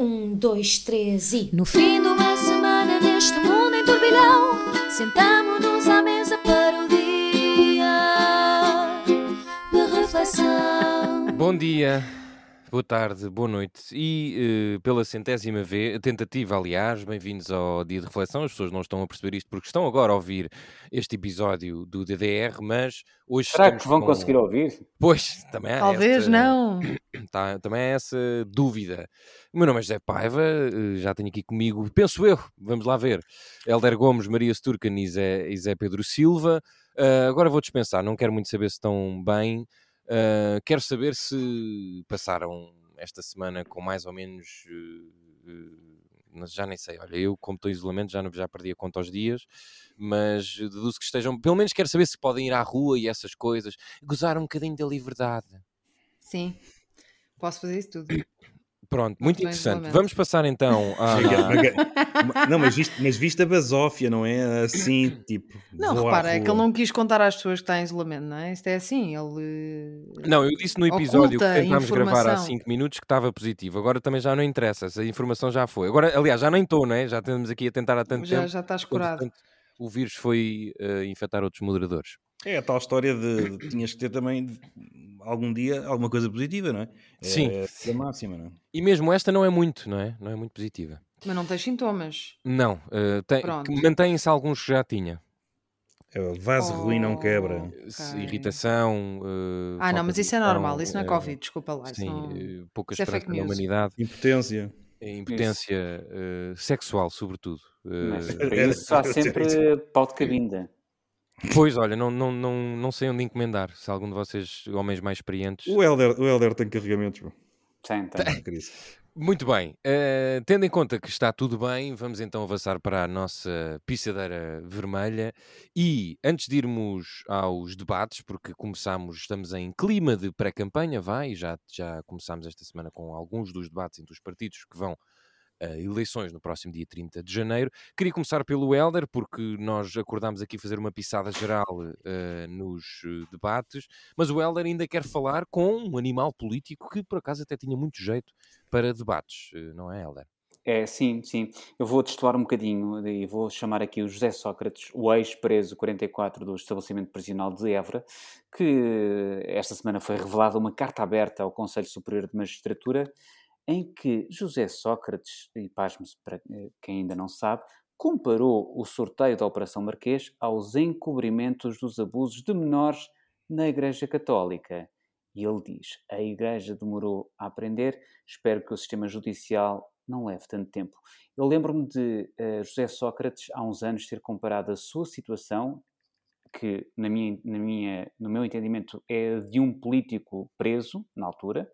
Um, dois, três e. No fim de uma semana neste mundo em turbilhão, sentamos-nos à mesa para o dia de reflexão. Bom dia, boa tarde, boa noite e eh, pela centésima vez, tentativa aliás, bem-vindos ao dia de reflexão. As pessoas não estão a perceber isto porque estão agora a ouvir este episódio do DDR, mas hoje Será que vão com- conseguir ouvir? Pois, também há Talvez esta- não. tá- também há essa dúvida. O meu nome é José Paiva, eh, já tenho aqui comigo, penso eu, vamos lá ver, Helder Gomes, Maria Sturcan e Zé, e Zé Pedro Silva. Ah, agora vou dispensar, não quero muito saber se estão bem. Ah, quero saber se passaram esta semana com mais ou menos. mas já nem sei, olha, eu como estou em isolamento já, já perdi a conta aos dias, mas deduzo que estejam, pelo menos quero saber se podem ir à rua e essas coisas, gozar um bocadinho da liberdade. Sim. Posso fazer isso tudo. Pronto, muito interessante. Vamos passar então a. Chega- maga- Não, mas viste, mas viste a basófia, não é? Assim, tipo. Não, à repara, é que ele não quis contar às pessoas que está em isolamento, não é? Isto é assim, ele... Não, eu disse no episódio que tentámos gravar há informação. 5 minutos que estava positivo. Agora também já não interessa, essa informação já foi. Agora, aliás, já nem estou, não é? Já estamos aqui a tentar há tanto Já, tempo. já está escurado. Entretanto, o vírus foi eh, infectar outros moderadores. É a tal história de, de tinhas que ter também de- algum dia alguma coisa positiva, não é? é Sim. É a máxima, não é? E mesmo esta não é muito, não é? Não é muito positiva. Mas não tens sintomas. Não, eh, tem- Pronto. mantém-se alguns que já tinha. É vaso ruim não quebra. Se- Ok. Irritação. eh, Ah, não, mas isso é normal, isso não é eh, Covid, desculpa lá. Sim, não... eh, pouca isso é esperança humanidade. Impotência. A impotência eh, sexual, sobretudo. Mas Eh, para isso há sempre pau de cabinda. Pois, olha, não, não, não, não sei onde encomendar. Se algum de vocês, homens mais experientes. O Helder, o Helder tem carregamentos. bro. Tem, tem. Cris. Muito bem. eh, tendo em conta que está tudo bem, vamos então avançar para a nossa pisadeira vermelha. E antes de irmos aos debates, porque começamos, estamos em clima de pré-campanha, vai, já, já começámos esta semana com alguns dos debates entre os partidos que vão eleições no próximo dia 30 de janeiro. Queria começar pelo Helder, porque nós acordámos aqui fazer uma pisada geral eh, nos eh, debates, mas o Helder ainda quer falar com um animal político que por acaso até tinha muito jeito para debates, eh, não é, Helder? É, sim, sim. Eu vou destoar um bocadinho e vou chamar aqui o José Sócrates, o ex-preso 44 do estabelecimento prisional de Évora, que esta semana foi revelada uma carta aberta ao Conselho Superior de Magistratura em que José Sócrates, e pasme-se para eh, quem ainda não sabe, comparou o sorteio da Operação Marquês aos encobrimentos dos abusos de menores na Igreja Católica. E ele diz: a Igreja demorou a aprender, espero que o sistema judicial não leve tanto tempo. Eu lembro-me de eh, José Sócrates, há uns anos, ter comparado a sua situação, que, na minha, na minha, no meu entendimento, é de um político preso, na altura,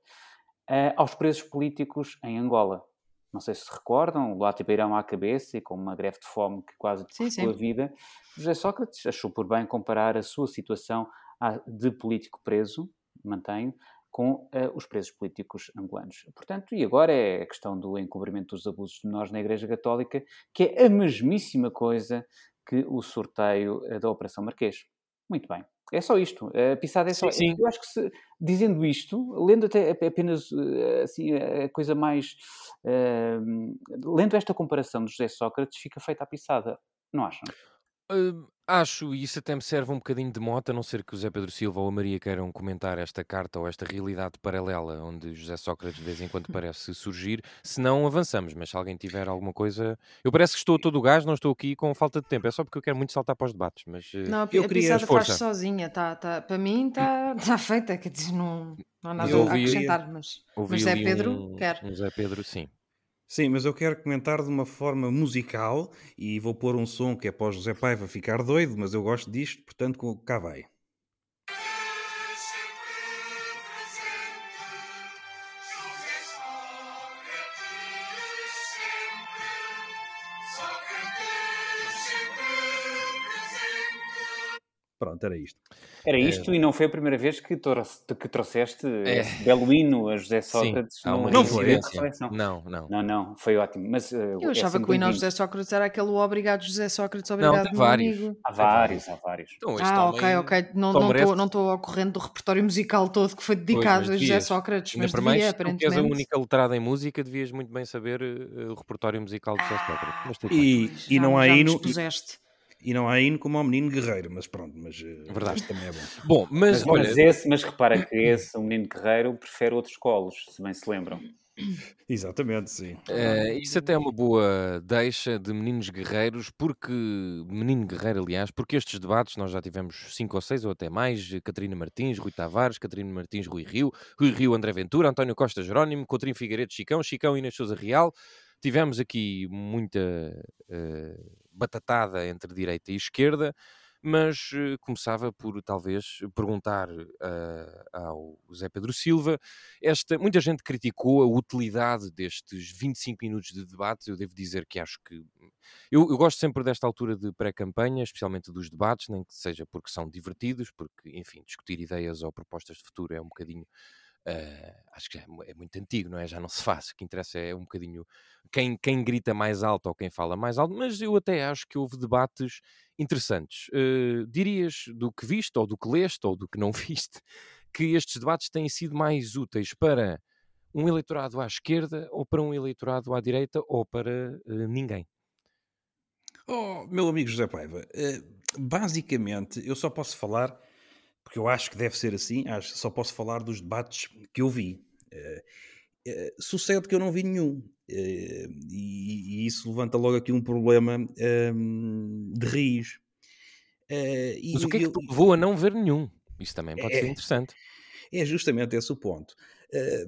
eh, aos presos políticos em Angola. Não sei se se recordam, o Lati Beirão à cabeça e com uma greve de fome que quase Sim, a vida. José Sócrates achou por bem comparar a sua situação de político preso, mantenho, com eh, os presos políticos angolanos. Portanto, e agora é a questão do encobrimento dos abusos de menores na Igreja Católica, que é a mesmíssima coisa que o sorteio eh, da Operação Marquês. Muito bem. É só isto. A pisada é só. Sim, sim. Eu acho que se, dizendo isto, lendo até ap- apenas eh, assim, a coisa mais. eh, lendo esta comparação de José Sócrates, fica feita a pisada. Não acham? Hum, acho, e isso até me serve um bocadinho de moto, a não ser que o Zé Pedro Silva ou a Maria queiram comentar esta carta ou esta realidade paralela onde José Sócrates de vez em quando parece surgir. Se não, avançamos, mas se alguém tiver alguma coisa. Eu parece que estou a todo o gás, não estou aqui com falta de tempo, é só porque eu quero muito saltar para os debates. Mas eh, Não, a, Eu a queria- faz sozinha, tá, tá, para mim está tá feita, quer dizer, não, não há nada eu a ouvi- acrescentar, mas, ouvi mas Zé Pedro um, quer. um Zé Pedro, sim. Sim, mas eu quero comentar de uma forma musical e vou pôr um som que é José Paiva ficar doido, mas eu gosto disto, portanto cá vai. Pronto, era isto. Era Eh, isto e não foi a primeira vez que, trouxe- que trouxeste É. esse belo hino a José sim, Sócrates uma Não no foi. Não, não. Não, não, foi ótimo. Mas uh, Eu é achava sempre que o hino ao bem-vindo. José Sócrates era aquele obrigado José Sócrates, Não, obrigado tem meu vários. amigo. Há vários. há vários. Então, Ah, ok, ok. Não estou merece- não estou ao corrente do repertório musical todo que foi Pois, dedicado mas a José devias. Sócrates, Ainda mas mais, devia, tu que és a aparentemente. única letrada em música, devias muito bem saber eh, o repertório musical de José Sócrates. Bem. E, Pois, e não há hino. E não há hino como ao menino guerreiro, mas pronto, mas eh, Verdade. também é bom. Bom, mas, Mas, olha, mas esse, mas repara que esse, o menino guerreiro, prefere outros colos, se bem se lembram. Exatamente, sim. eh, isso até é uma boa deixa de meninos guerreiros, porque menino guerreiro, aliás, porque estes debates nós já tivemos cinco ou seis ou até mais: Catarina Martins, Rui Tavares, Catarina Martins, Rui Rio, Rui Rio, André Ventura, António Costa Jerónimo, Coutinho Figueiredo, Chicão, Chicão Inês Souza Real. Tivemos aqui muita eh, batatada entre direita e esquerda, mas eh, começava por talvez perguntar eh, ao Zé Pedro Silva. Esta, muita gente criticou a utilidade destes 25 minutos de debate. Eu devo dizer que acho que. Eu, eu gosto sempre desta altura de pré-campanha, especialmente dos debates, nem que seja porque são divertidos, porque, enfim, discutir ideias ou propostas de futuro é um bocadinho. Eh, acho que é, é muito antigo, não é? Já não se faz. O que interessa é um bocadinho quem, quem grita mais alto ou quem fala mais alto, mas eu até acho que houve debates interessantes. Eh, dirias do que viste, ou do que leste, ou do que não viste, que estes debates têm sido mais úteis para um eleitorado à esquerda, ou para um eleitorado à direita, ou para eh, ninguém. Oh, meu amigo José Paiva, basicamente eu só posso falar, porque eu acho que deve ser assim, acho, só posso falar dos debates que eu vi. Eh, eh, sucede que eu não vi nenhum. eh, e, e isso levanta logo aqui um problema ehm, de raiz. Mas o que é que te levou a não ver nenhum? Isso também pode ser É. interessante. É justamente esse o ponto. Eh,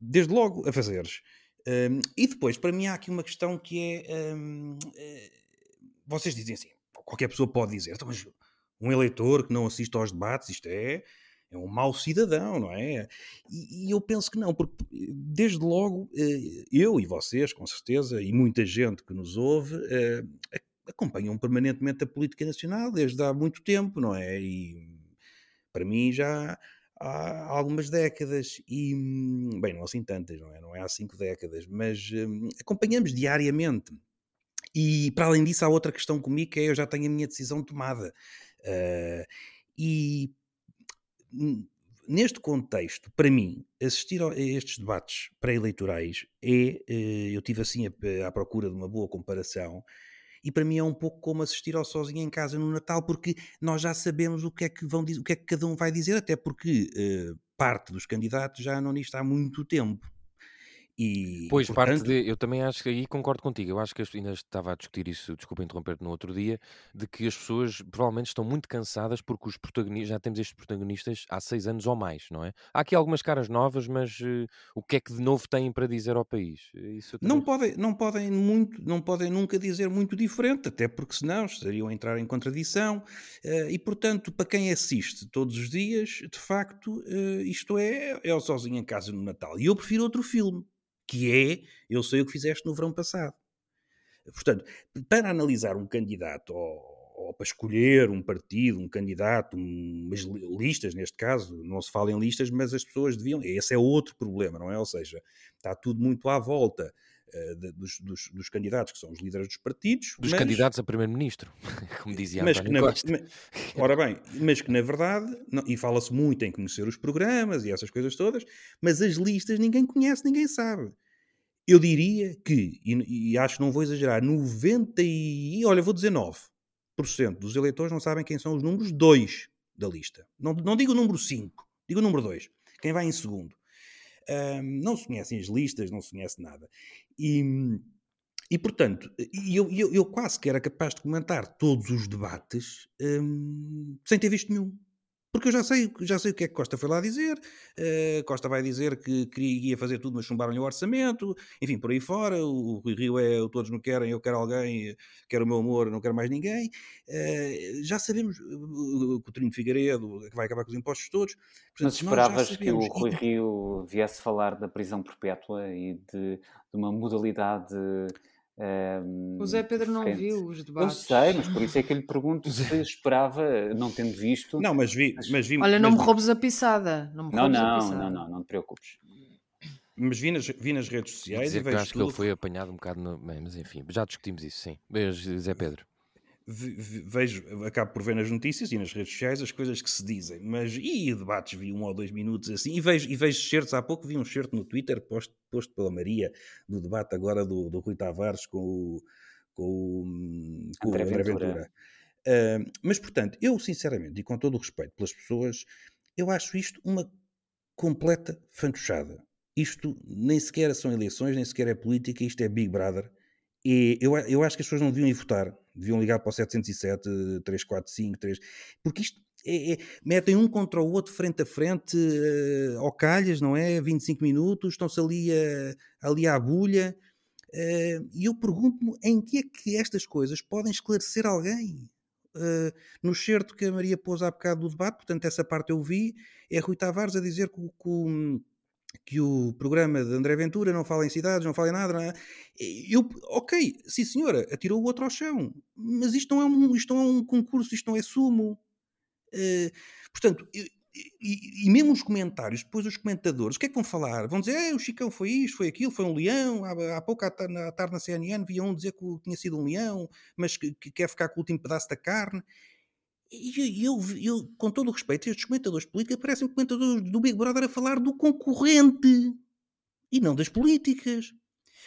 Desde logo a fazeres. Um, e depois, para mim, há aqui uma questão que é. um, vocês dizem assim, qualquer pessoa pode dizer, "Então, mas um eleitor que não assiste aos debates, isto é. É um mau cidadão, não é? E, e eu penso que não, porque desde logo eh, eu e vocês, com certeza, e muita gente que nos ouve, eh, acompanham permanentemente a política nacional desde há muito tempo, não é? E para mim já há algumas décadas e, bem, não assim tantas, não é? Não é há cinco décadas, mas acompanhamos diariamente. E para além disso, há outra questão comigo que é eu já tenho a minha decisão tomada. Ah, e hum, neste contexto, para mim, assistir a estes debates pré-eleitorais é, eh, eu tive assim à procura de uma boa comparação, e para mim é um pouco como assistir ao sozinho em casa no Natal, porque nós já sabemos o que é que vão o que é que cada um vai dizer, até porque eh, parte dos candidatos já andam nisto há muito tempo. E, Pois, parte portanto, de. Eu também acho que aí concordo contigo. Eu acho que ainda estava a discutir isso, desculpa interromper-te no outro dia, de que as pessoas provavelmente estão muito cansadas porque os protagonistas, já temos estes protagonistas há seis anos ou mais, não é? Há aqui algumas caras novas, mas eh, o que é que de novo têm para dizer ao país? Isso eu Não também- podem, não podem muito, não podem nunca dizer muito diferente, até porque senão estariam a entrar em contradição. eh, E portanto, para quem assiste todos os dias, de facto, eh, isto é, é o sozinho em casa no Natal. E eu prefiro outro filme, que é Eu sei o que fizeste no verão passado. Portanto, para analisar um candidato ou, ou para escolher um partido, um candidato, um- umas li- listas, neste caso, não se fala em listas, mas as pessoas deviam. Esse é outro problema, não é? Ou seja, está tudo muito à volta de- dos, dos- dos candidatos que são os líderes dos partidos. Dos mas- candidatos a primeiro-ministro, como dizia mas que na, Costa. ma- ora bem, mas que na verdade, não- e fala-se muito em conhecer os programas e essas coisas todas, mas as listas ninguém conhece, ninguém sabe. Eu diria que, e, e acho que não vou exagerar, 90 e, olha, vou dizer 9% dos eleitores não sabem quem são os números 2 da lista. Não, não digo o número 5, digo o número 2. Quem vai em segundo. Ahm, não se conhecem as listas, não se conhece nada. E, e portanto, eu, eu, eu quase que era capaz de comentar todos os debates hum, sem ter visto nenhum. Porque eu já sei, já sei o que é que Costa foi lá dizer. eh, Costa vai dizer que queria ia fazer tudo, mas chumbaram-lhe o orçamento. Enfim, por aí fora. O Rui Rio é o todos me querem, eu quero alguém, quero o meu amor, não quero mais ninguém. Eh, já sabemos eh, o Coutinho de Figueiredo que vai acabar com os impostos todos. Portanto, Mas esperavas que o. Rui Rio viesse falar da prisão perpétua e de, de uma modalidade ehm, O Zé Pedro não frente. viu os Eu debates. sei, mas por isso é que eu lhe pergunto se esperava, não tendo visto. Não, mas vi, mas vi, Olha, não mas, me roubes a pisada. Não me Não, roubes a não, pisada. não, não, não te preocupes. mas vi, nas, vi nas redes sociais dizer e que eu vejo acho que ele tudo. foi apanhado um bocado no... Bem, mas enfim, já discutimos isso, sim. Beijo, Zé Pedro. Ve- ve- vejo, acabo por ver nas notícias e nas redes sociais as coisas que se dizem, mas e debates vi um ou dois minutos assim, e vejo, e vejo certos, há pouco vi um certo no Twitter posto, posto pela Maria, do debate agora do, do Rui Tavares com o, com o, com André André Ventura. Ventura. Ah, mas, portanto, eu sinceramente, e com todo o respeito pelas pessoas, eu acho isto uma completa fantochada. Isto nem sequer são eleições, nem sequer é política, isto é Big Brother. E eu, eu acho que as pessoas não deviam ir votar, deviam ligar para o 707, 345, 3, porque isto é, é- metem um contra o outro frente a frente, eh, ao calhas, não é? 25 minutos, estão-se ali, a, ali à bulha. eh, E eu pergunto-me em que é que estas coisas podem esclarecer alguém? Eh, no certo que a Maria pôs há bocado do debate, portanto, essa parte eu vi, é Rui Tavares a dizer que, que que o programa de André Ventura não fala em cidades, não fala em nada. não é? Eu, ok, sim senhora, atirou o outro ao chão, mas isto não é um, isto não é um concurso, isto não é sumo. Eh, portanto, e, e- mesmo os comentários, depois os comentadores, o que é que vão falar? Vão dizer, "Eh, o Chicão foi isto, foi aquilo, foi um leão. Há, há pouco à tarde na CNN via um dizer que tinha sido um leão, mas que, que quer ficar com o último pedaço da carne. E eu, eu, eu, com todo o respeito, estes comentadores políticos parecem comentadores do Big Brother a falar do concorrente e não das políticas.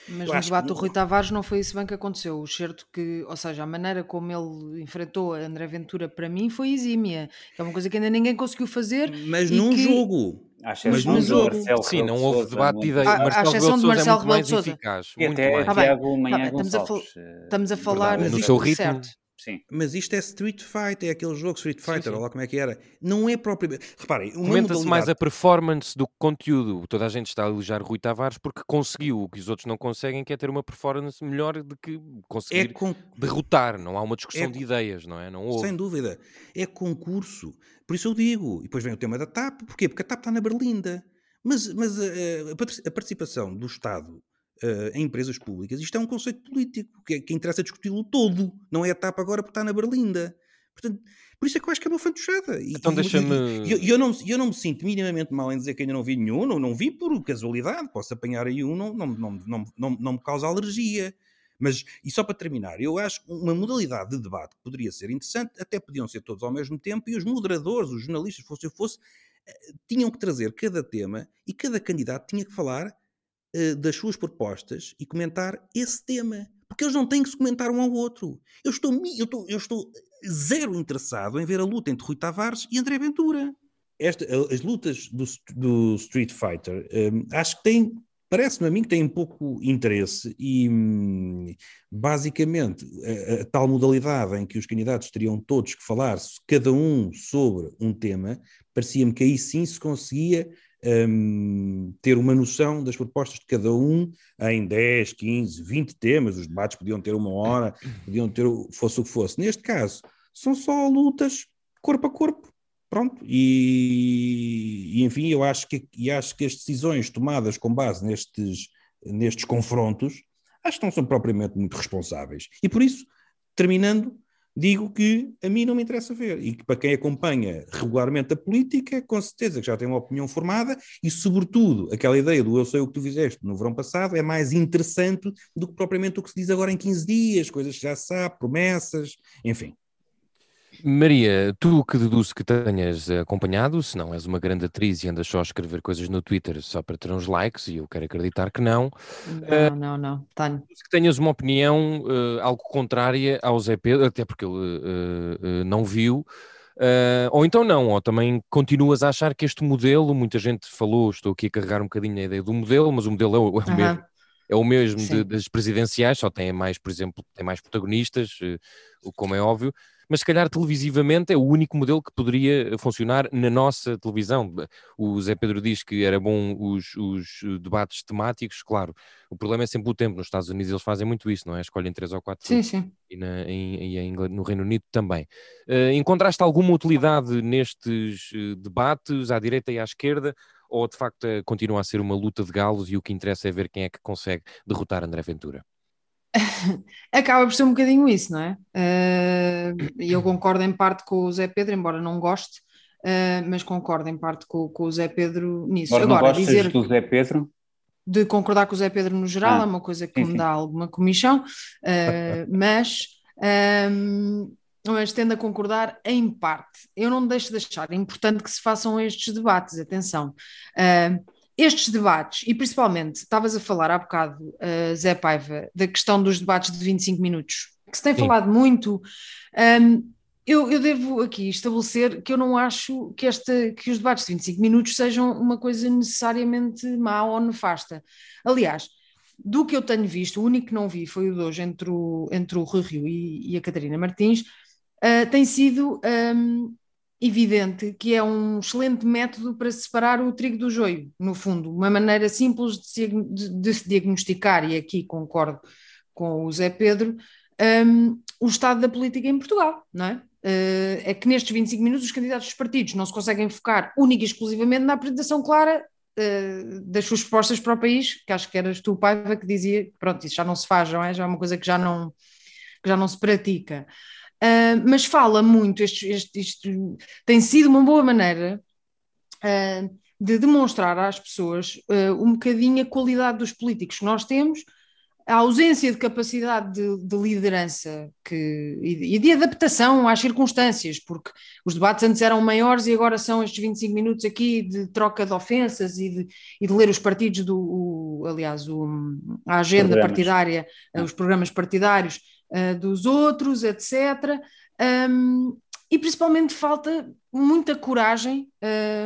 Mas Eu no acho que debate do Rui Tavares não foi isso bem que aconteceu. O certo que, ou seja, a maneira como ele enfrentou a André Ventura para mim foi exímia. Que é uma coisa que ainda ninguém conseguiu fazer. Mas num que- jogo. À Mas exceção num jogo- Marcelo Sim, não de houve Sousa, debate de muito ideias. À- bem. à Marcelo exceção Rebelo de de Sousa é Marcelo muito mais Rebelo de Sousa. eficaz. E Muito até mais. Tá. Tiago Manhã Tá estamos a Gonçalves. eh, Estamos a falar. No seu ritmo. certo. Sim. Mas isto é Street Fighter, é aquele jogo Street Fighter, sim. ou lá como é que era. Não é propriamente. Reparem, Comenta-se mais a performance do que conteúdo. Toda a gente está a elogiar Rui Tavares porque conseguiu o que os outros não conseguem, que é ter uma performance melhor do que é conseguir com, derrotar. Não há uma discussão É de ideias, não é? Não houve. sem dúvida, é concurso. Por isso eu digo. E depois vem o tema da TAP. Porquê? Porque a TAP está na Berlinda. Mas, mas eh, a, a participação do Estado eh, em empresas públicas, isto é um conceito político, que, que interessa discuti-lo todo. Não é a TAP agora porque está na Berlinda. Portanto, por isso é que eu acho que é uma fantochada. E, Então deixa-me- eu, eu não, eu não me sinto minimamente mal em dizer que ainda não vi nenhum, não, não vi por casualidade, posso apanhar aí um, não, não, não, não, não, não me causa alergia. Mas, e só para terminar, eu acho uma modalidade de debate que poderia ser interessante, até podiam ser todos ao mesmo tempo, e os moderadores, os jornalistas, fosse eu fosse, eh, tinham que trazer cada tema e cada candidato tinha que falar eh, das suas propostas e comentar esse tema. Porque eles não têm que se comentar um ao outro. Eu estou, eu estou, eu estou zero interessado em ver a luta entre Rui Tavares e André Ventura. Esta, a- as lutas do, do Street Fighter hum, acho que têm, parece-me a mim que têm pouco interesse e hum, basicamente a, a tal modalidade em que os candidatos teriam todos que falar, cada um sobre um tema, parecia-me que aí sim se conseguia hum, ter uma noção das propostas de cada um em 10, 15, 20 temas. Os debates podiam ter uma hora, podiam ter fosse o que fosse. Neste caso, são só lutas corpo a corpo. Pronto, e, e, enfim, eu acho que, e acho que as decisões tomadas com base nestes, nestes confrontos acho que não são propriamente muito responsáveis. E por isso, terminando, digo que a mim não me interessa ver. E que para quem acompanha regularmente a política, com certeza que já tem uma opinião formada e, sobretudo, aquela ideia do eu sei o que tu fizeste no verão passado é mais interessante do que propriamente o que se diz agora em 15 dias, coisas que já sabe, promessas, enfim. Maria, tu que deduzo que tenhas acompanhado, se não és uma grande atriz e andas só a escrever coisas no Twitter só para ter uns likes, e eu quero acreditar que não, Não, não, não. Tenho. que tenhas uma opinião eh, algo contrária ao Zé Pedro, até porque ele eh, não viu, ou então não, ou também continuas a achar que este modelo, muita gente falou, estou aqui a carregar um bocadinho a ideia do modelo, mas o modelo é o, é o mesmo. É o mesmo de- das presidenciais, só tem mais, por exemplo, tem mais protagonistas, como é óbvio, mas se calhar televisivamente é o único modelo que poderia funcionar na nossa televisão. O Zé Pedro diz que era bom os, os eh, debates temáticos, claro. O problema é sempre o tempo. Nos Estados Unidos eles fazem muito isso, não é? Escolhem três ou quatro Sim, sim. e, na, em, e em no Reino Unido também. Eh, encontraste alguma utilidade nestes eh, debates, à direita e à esquerda, ou de facto continua a ser uma luta de galos e o que interessa é ver quem é que consegue derrotar André Ventura? acaba por ser um bocadinho isso, não é? Uh, E eu concordo em parte com o Zé Pedro, embora não goste, uh, mas concordo em parte com, com o Zé Pedro nisso. Agora, Agora, dizer do Zé Pedro? de concordar com o Zé Pedro no geral Ah, é uma coisa que sim, me dá alguma comichão, uh, mas, um, mas tendo a concordar em parte. Eu não deixo de achar importante que se façam estes debates, atenção. Uh, estes debates, e principalmente, estavas a falar há bocado, uh, Zé Paiva, da questão dos debates de 25 minutos, que se tem Sim. falado muito. um, eu, eu devo aqui estabelecer que eu não acho que, esta, que os debates de 25 minutos sejam uma coisa necessariamente má ou nefasta. Aliás, do que eu tenho visto, o único que não vi foi o de hoje entre o, entre o Rui Rio e, e a Catarina Martins, uh, tem sido um, evidente que é um excelente método para separar o trigo do joio, no fundo, uma maneira simples de se, de, se diagnosticar, e aqui concordo com o Zé Pedro, um, o estado da política em Portugal, não é? Uh, é que nestes 25 minutos os candidatos dos partidos não se conseguem focar única e exclusivamente na apresentação clara uh, das suas propostas para o país, que acho que eras tu, Paiva, que dizia pronto, isso já não se faz, não é? Já é uma coisa que já não, que já não se pratica. Uh, mas fala muito, este, este, isto tem sido uma boa maneira uh, de demonstrar às pessoas uh, um bocadinho a qualidade dos políticos que nós temos, a ausência de capacidade de, de liderança que, e, e, de adaptação às circunstâncias, porque os debates antes eram maiores e agora são estes 25 minutos aqui de troca de ofensas e de, e de ler os partidos do, o, aliás, o, a agenda Programas. partidária, os programas partidários uh, dos outros, etc. Um, e principalmente falta muita coragem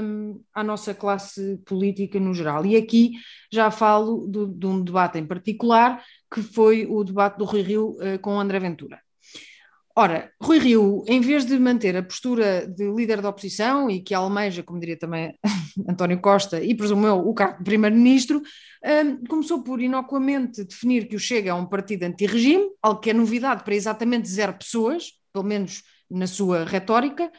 um, à nossa classe política no geral. E aqui já falo do, de um debate em particular, que foi o debate do Rui Rio uh, com André Ventura. Ora, Rui Rio, em vez de manter a postura de líder da oposição e que almeja, como diria também António Costa, e presumo eu, o cargo de primeiro-ministro, um, começou por inocuamente definir que o Chega é um partido anti-regime, algo que é novidade para exatamente zero pessoas, pelo menos na sua retórica,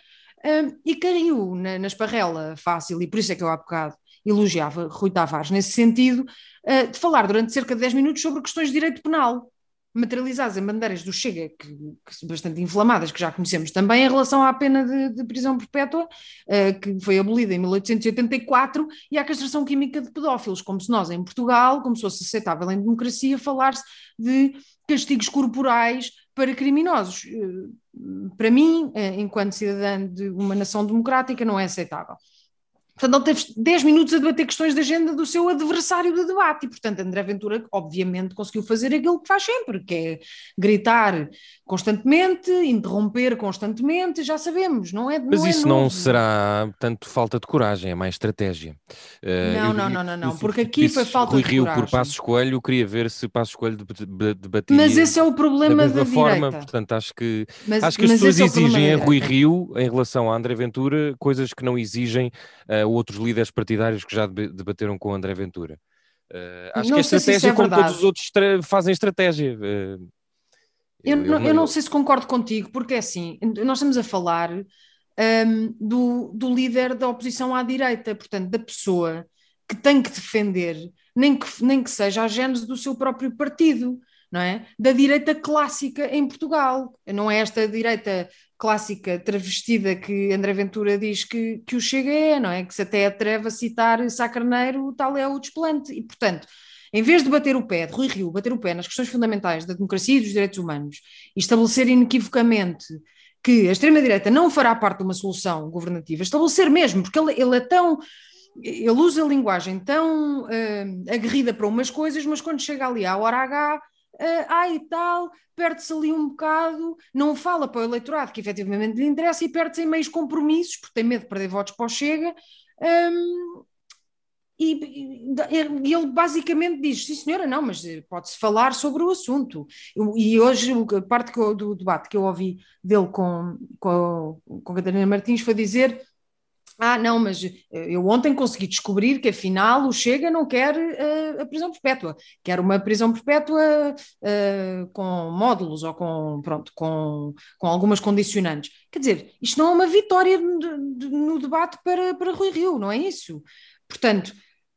um, e caiu na, na esparrela fácil, e por isso é que eu há bocado elogiava Rui Tavares nesse sentido, uh, de falar durante cerca de 10 minutos sobre questões de direito penal, materializadas em bandeiras do Chega, que, que bastante inflamadas, que já conhecemos também, em relação à pena de, de prisão perpétua, uh, que foi abolida em 1884, e à castração química de pedófilos, como se nós, em Portugal, como se fosse aceitável em democracia, falar-se de castigos corporais para criminosos. Uh, para mim, uh, enquanto cidadã de uma nação democrática, não é aceitável. Portanto, ele teve 10 minutos a debater questões de agenda do seu adversário de debate. E, portanto, André Ventura, obviamente, conseguiu fazer aquilo que faz sempre, que é gritar constantemente, interromper constantemente, já sabemos, não é Mas não é isso não novo. será tanto falta de coragem, é mais estratégia. Uh, Não, eu- não, eu- não, não, não, eu porque aqui foi falta Rui de Rio coragem. por Passos Coelho, queria ver se Passos Coelho deb- deb- debatia Mas esse é o da problema da, mesma forma, direita. portanto acho que Mas, Acho que as mas pessoas é exigem a da Rui. Rio, em relação a André Ventura, coisas que não exigem a outros líderes partidários que já debateram com André Ventura. Eh, acho Não que a sei se estratégia, é como todos os outros fazem estratégia. eh, Eu, não, eu não sei se concordo contigo, porque é assim, nós estamos a falar hum, do, do líder da oposição à direita, portanto, da pessoa que tem que defender, nem que, nem que seja a gênese do seu próprio partido, não é? Da direita clássica em Portugal. Não é esta direita clássica travestida que André Ventura diz que, que o Chega é, não é? Que se até atreve a citar Sá Carneiro, tal é o desplante. E, portanto, em vez de bater o pé, de Rui Rio, bater o pé nas questões fundamentais da democracia e dos direitos humanos e estabelecer inequivocamente que a extrema-direita não fará parte de uma solução governativa, estabelecer mesmo, porque ele, ele é tão. Ele usa a linguagem tão eh, aguerrida para umas coisas, mas quando chega ali à hora H, uh, ai tal, perde-se ali um bocado, não fala para o eleitorado que efetivamente lhe interessa e perde-se em meios compromissos, porque tem medo de perder votos para o Chega. Um, e, e, ele basicamente diz: sim, senhora, não, mas pode-se falar sobre o assunto. Eu- E hoje, a parte eu- do debate que eu ouvi dele com, com, com Catarina Martins foi dizer. Ah, não, mas eu ontem consegui descobrir que afinal o Chega não quer eh, a prisão perpétua, quer uma prisão perpétua eh, com módulos ou com, pronto, com, com algumas condicionantes. Quer dizer, isto não é uma vitória de- no debate para, para Rui Rio, não é isso? Portanto,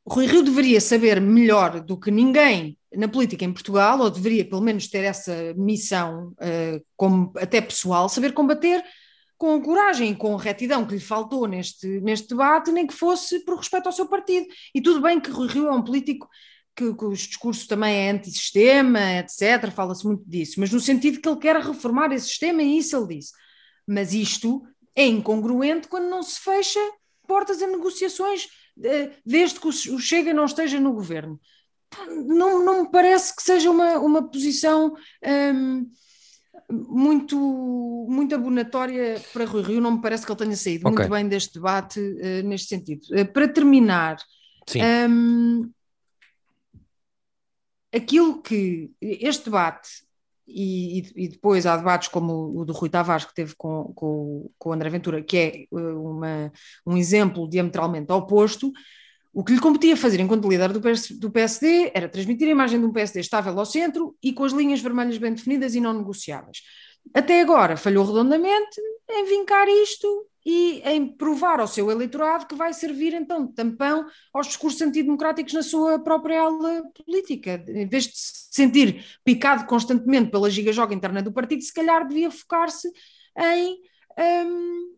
Rui Rio deveria saber melhor do que ninguém na política em Portugal, ou deveria pelo menos ter essa missão, uh, como até pessoal, saber combater com coragem e com retidão que lhe faltou neste, neste debate, nem que fosse por respeito ao seu partido. E tudo bem que Rui Rio é um político que, que os discursos também é antissistema, etc., fala-se muito disso, mas no sentido que ele quer reformar esse sistema, e isso ele disse. Mas isto é incongruente quando não se fecha portas a negociações, desde que o Chega não esteja no governo. Não, não me parece que seja uma, uma posição hum, muito, muito abonatória para Rui Rio, não me parece que ele tenha saído okay. muito bem deste debate uh, neste sentido. Uh, para terminar, um, aquilo que este debate e, e, depois há debates como o do Rui Tavares que teve com, com, com o André Ventura, que é eh, uma, um exemplo diametralmente oposto, o que lhe competia fazer enquanto líder do, PS, do PSD era transmitir a imagem de um PSD estável ao centro e com as linhas vermelhas bem definidas e não negociáveis. Até agora falhou redondamente em vincar isto e em provar ao seu eleitorado que vai servir então de tampão aos discursos antidemocráticos na sua própria aula política. Em vez de se sentir picado constantemente pela giga-joga interna do partido, se calhar devia focar-se em. Um,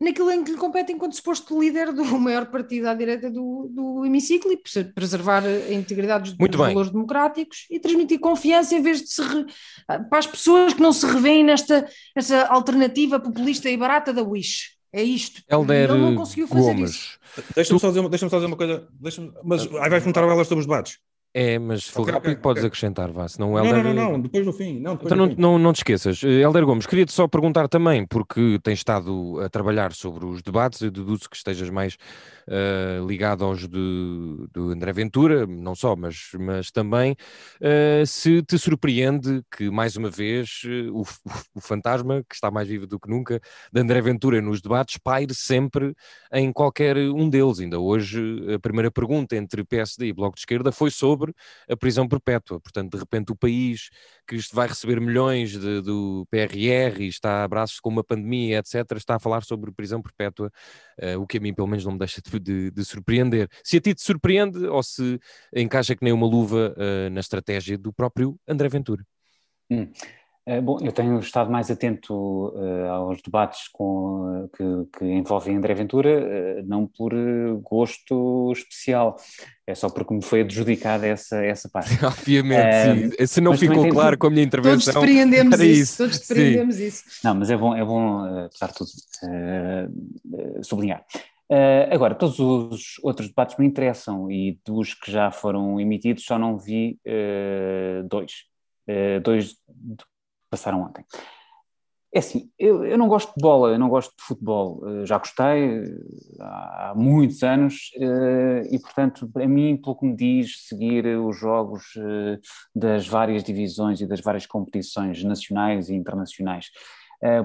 naquilo em que lhe compete enquanto suposto líder do maior partido à direita do, do hemiciclo e preservar a integridade dos, dos valores democráticos e transmitir confiança em vez de se re, para as pessoas que não se revêem nesta, nesta alternativa populista e barata da Wish. É isto. Helder Ele não conseguiu fazer Gomes. isso. Deixa-me só, dizer, deixa só dizer uma coisa. Mas aí vais perguntar a elas sobre os debates. É, mas se for okay, rápido okay, podes okay. acrescentar, vá, senão Helder... Não, não, não, depois no fim. Não, então não, não, não te esqueças. Eh, Helder Gomes, queria-te só perguntar também, porque tens estado a trabalhar sobre os debates, e deduzo que estejas mais uh, ligado aos de, do André Ventura, não só, mas, mas também, uh, se te surpreende que, mais uma vez, o, o, fantasma, que está mais vivo do que nunca, de André Ventura nos debates, paire sempre em qualquer um deles. Ainda hoje, a primeira pergunta entre PSD e Bloco de Esquerda foi sobre a prisão perpétua. Portanto, de repente, o país que vai receber milhões de, do PRR e está a braços com uma pandemia, etc., está a falar sobre prisão perpétua, o que a mim, pelo menos, não me deixa de de, de, surpreender. Se a ti te surpreende ou se encaixa que nem uma luva uh, na estratégia do próprio André Ventura. Hum. Uh, bom, eu tenho estado mais atento uh, aos debates com, que, que, envolvem André Ventura, não por gosto especial, é só porque me foi adjudicada essa, essa parte. Obviamente, sim. Se não ficou claro tem... com a minha intervenção. Todos depreendemos isso, isso, Todos depreendemos isso. Não, mas é bom, é bom apesar de tudo, sublinhar. Uh, agora, todos os outros debates me interessam e dos que já foram emitidos só não vi uh, dois. Uh, dois passaram ontem. É assim, eu, eu, não gosto de bola, eu não gosto de futebol. já gostei há, há muitos anos e, portanto, para mim, pelo que me diz, seguir os jogos das várias divisões e das várias competições nacionais e internacionais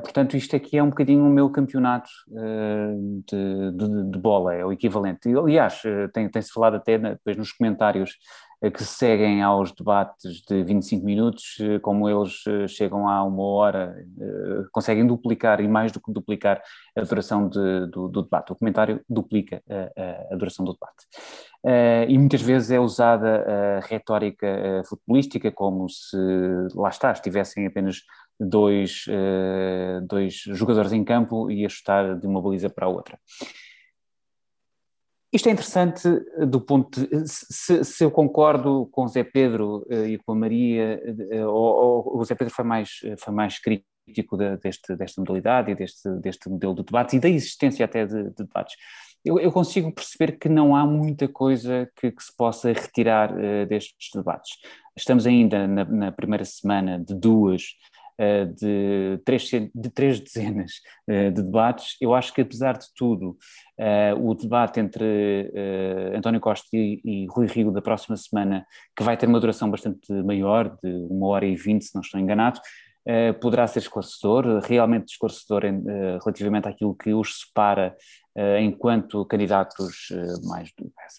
portanto, isto aqui é um bocadinho o meu campeonato de, de, de, bola, é o equivalente. Aliás, tem-se falado até depois nos comentários que seguem aos debates de 25 minutos, como eles chegam a uma hora, conseguem duplicar e mais do que duplicar a duração de, do, do, debate. O comentário duplica a, a duração do debate. e muitas vezes é usada a retórica futebolística, como se, lá está, estivessem apenas dois, dois jogadores em campo e a chutar de uma baliza para a outra. Isto é interessante do ponto de, se, se, eu concordo com o Zé Pedro uh, e com a Maria, ou, ou, o Zé Pedro foi mais, foi mais crítico de, deste, desta modalidade e deste, deste modelo de debate e da existência até de, de debates. Eu, eu, consigo perceber que não há muita coisa que, que se possa retirar uh, destes debates. Estamos ainda na, na primeira semana de duas eh, de três, de três dezenas eh, de debates. Eu acho que, apesar de tudo, eh, o debate entre António Costa e, Rui Rio da próxima semana, que vai ter uma duração bastante maior, de uma hora e vinte, se não estou enganado, poderá ser esclarecedor, realmente esclarecedor em, uh, relativamente àquilo que os separa uh, enquanto candidatos mais.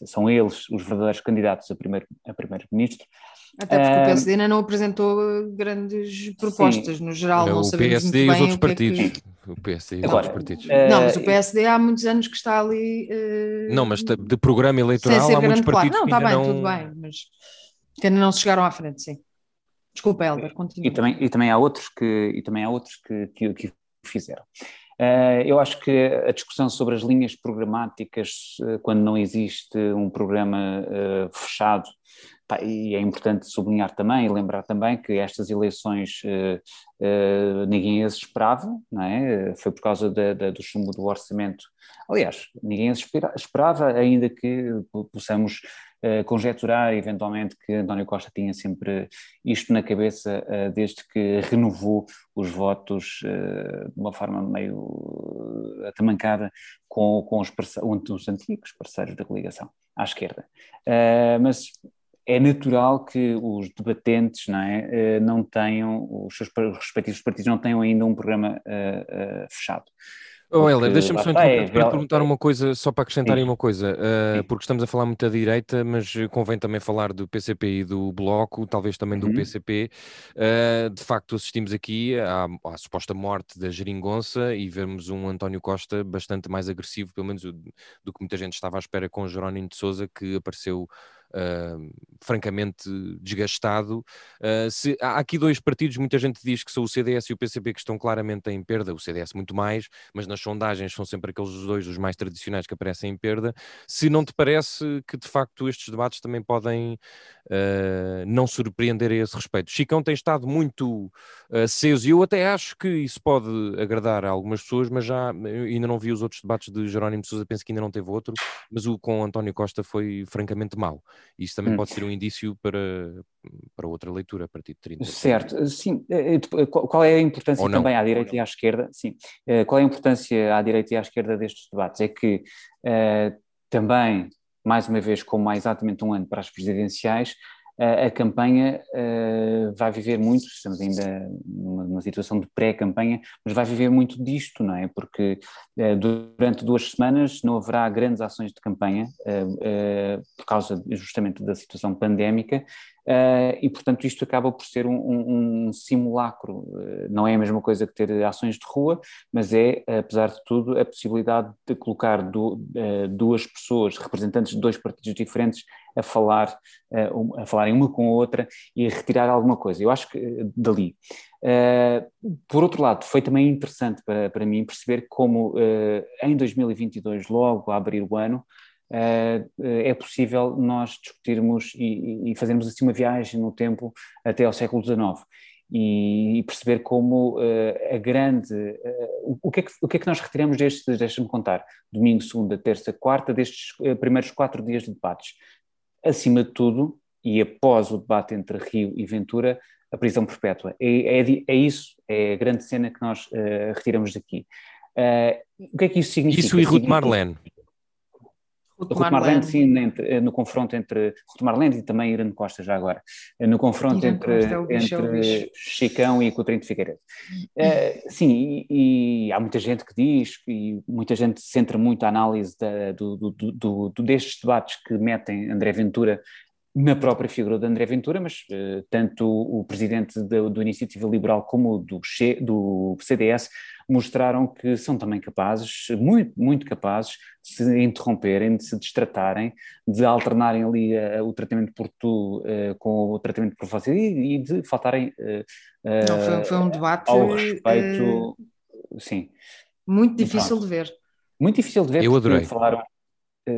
São eles os verdadeiros candidatos a primeiro-ministro. A primeiro até porque o PSD ainda não apresentou grandes propostas, Sim. no geral, não, o sabemos PSD muito e os outros partidos. É que... o PSD e os Agora, outros partidos. eh, Não, mas o PSD há muitos anos que está ali. eh, Não, mas de programa eleitoral há muitos grande claro. partidos Não, que está ainda bem, não... tudo bem, mas que ainda não se chegaram à frente, sim. Desculpa, Helder, continua. E também, e também há outros que, e também há outros que, que, que fizeram. Eh, eu acho que a discussão sobre as linhas programáticas, eh, quando não existe um programa eh, fechado, pá, e é importante sublinhar também e lembrar também que estas eleições ninguém as esperava, não é? Foi por causa da- da- do chumbo do orçamento. Aliás, ninguém as espera- esperava, ainda que po- possamos conjecturar eventualmente que António Costa tinha sempre isto na cabeça eh, desde que renovou os votos eh, de uma forma meio eh, atamancada com, com os, os antigos parceiros da coligação à esquerda. Eh, mas é natural que os debatentes não, é, eh, não tenham, os seus respectivos partidos não tenham ainda um programa eh, eh, fechado. Oh, Helder, deixa-me só está, é interromper para te perguntar uma coisa, só para acrescentar Sim. uma coisa, uh, Sim. porque estamos a falar muito da direita, mas convém também falar do PCP e do Bloco, talvez também do Uhum. PCP. Uh, de facto, assistimos aqui à, à suposta morte da geringonça e vemos um António Costa bastante mais agressivo, pelo menos o- do que muita gente estava à espera com Jerónimo de Sousa, que apareceu francamente desgastado. Uh, se, há aqui dois partidos, muita gente diz que são o CDS e o PCP que estão claramente em perda, o CDS muito mais, mas nas sondagens são sempre aqueles dois os mais tradicionais que aparecem em perda. Se não te parece que de facto estes debates também podem uh, não surpreender a esse respeito? Chicão tem estado muito aceso e eu até acho que isso pode agradar a algumas pessoas, mas já ainda não vi os outros debates de Jerónimo de Sousa, penso que ainda não teve outro, mas o com António Costa foi francamente mau. Isso também Hum. pode ser um indício para, para outra leitura a partir de 30. Certo, sim. Eh, eh, Qual qual é a importância também à direita e à esquerda? Sim. Eh, Qual é a importância à direita e à esquerda destes debates? É que eh, também, mais uma vez, como há exatamente um ano para as presidenciais, eh, a campanha eh, vai viver muito, estamos ainda numa, situação de pré-campanha, mas vai viver muito disto, não é? Porque eh, durante duas semanas não haverá grandes ações de campanha eh, por causa justamente da situação pandémica Uh, e, portanto, isto acaba por ser um, um- um simulacro. Uh, não é a mesma coisa que ter ações de rua, mas é, apesar de tudo, a possibilidade de colocar du- uh, duas pessoas, representantes de dois partidos diferentes, a falar, a falarem uma com a outra e a retirar alguma coisa. Eu acho que dali. Por outro lado, foi também interessante para, para mim perceber como em 2022, logo a abrir o ano, é possível nós discutirmos e, e fazermos assim uma viagem no tempo até ao século XIX e, perceber como uh, a grande. Uh, o, que é que, o que é que nós retiramos destes, deixa-me contar, domingo, segunda, terça, quarta, destes primeiros quatro dias de debates? Acima de tudo, e após o debate entre Rio e Ventura, a prisão perpétua. É, é, é isso, é a grande cena que nós retiramos daqui. o que é que isso significa? Isso e Ruth Marlene. Ruth Marlene, sim, entre, no confronto entre Ruth Marlene e também Irene Costa, já agora, no confronto Irene entre, Costa é bicho, é entre. Chicão e Coutrinho de Figueiredo. Uh, sim, e, e há muita gente que diz, e muita gente centra muito a análise da, do, do, do, do, destes debates que metem André Ventura na própria figura de André Ventura, mas uh, tanto o presidente do, do Iniciativa Liberal como o do, do CDS mostraram que são também capazes, muito, muito capazes, de se interromperem, de se destratarem, de alternarem ali uh, o tratamento por tu uh, com o tratamento por você e, e de faltarem Não, foi, foi, um debate ao respeito, sim. Muito difícil de ver. Muito difícil de ver. Eu adorei. Falaram,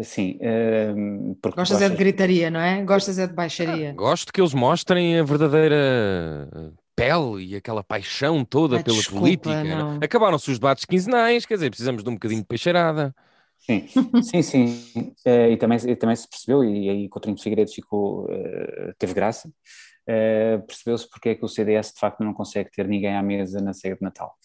sim. Uh, gostas, gostas é de gritaria, não é? Gostas é de baixaria. Ah, gosto que eles mostrem a verdadeira pele e aquela paixão toda ah, pela desculpa, política. não. Acabaram-se os debates quinzenais, quer dizer, precisamos de um bocadinho de peixeirada. Sim, sim, sim. Uh, e, também, e também se percebeu, e aí Coutinho de Figueiredo ficou, uh, teve graça, percebeu-se porque é que o CDS de facto não consegue ter ninguém à mesa na ceia de Natal.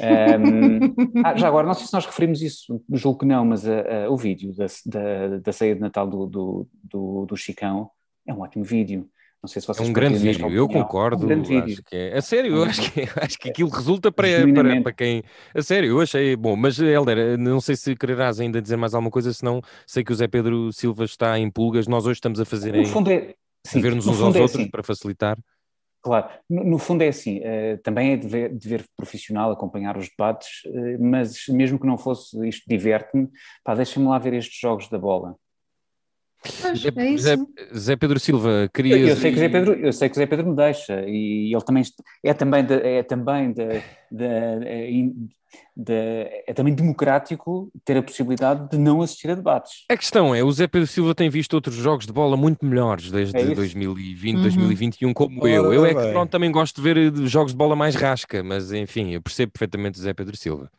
Um, ah, já agora, não sei se nós referimos isso, julgo que não, mas uh, uh, o vídeo da, da, da, ceia de Natal do, do, do, do, Chicão é um ótimo vídeo. Não sei se vocês é um grande vídeo, eu concordo. É um grande que é. A sério, eu acho que, acho que aquilo resulta para, para, para, quem. A sério, eu achei bom. Mas, Helder, não sei se quererás ainda dizer mais alguma coisa, senão sei que o Zé Pedro Silva está em pulgas. Nós hoje estamos a fazer em. Fundo é, sim, a ver-nos uns aos é outros assim. para facilitar. Claro, no, no fundo é assim, uh, também é dever, dever, profissional acompanhar os debates, uh, mas mesmo que não fosse isto diverte-me, pá, deixem-me lá ver estes jogos da bola. Pois, é isso. Zé, Zé Pedro Silva, queria. Eu, eu, sei que o Zé Pedro, eu sei que Zé Pedro me deixa e ele também é também de, é também de, de, de, é também democrático ter a possibilidade de não assistir a debates. A questão é, o Zé Pedro Silva tem visto outros jogos de bola muito melhores desde é 2020, uhum. 2021, como eu. Eu é que pronto, também gosto de ver eh, jogos de bola mais rasca, mas enfim, eu percebo perfeitamente o Zé Pedro Silva.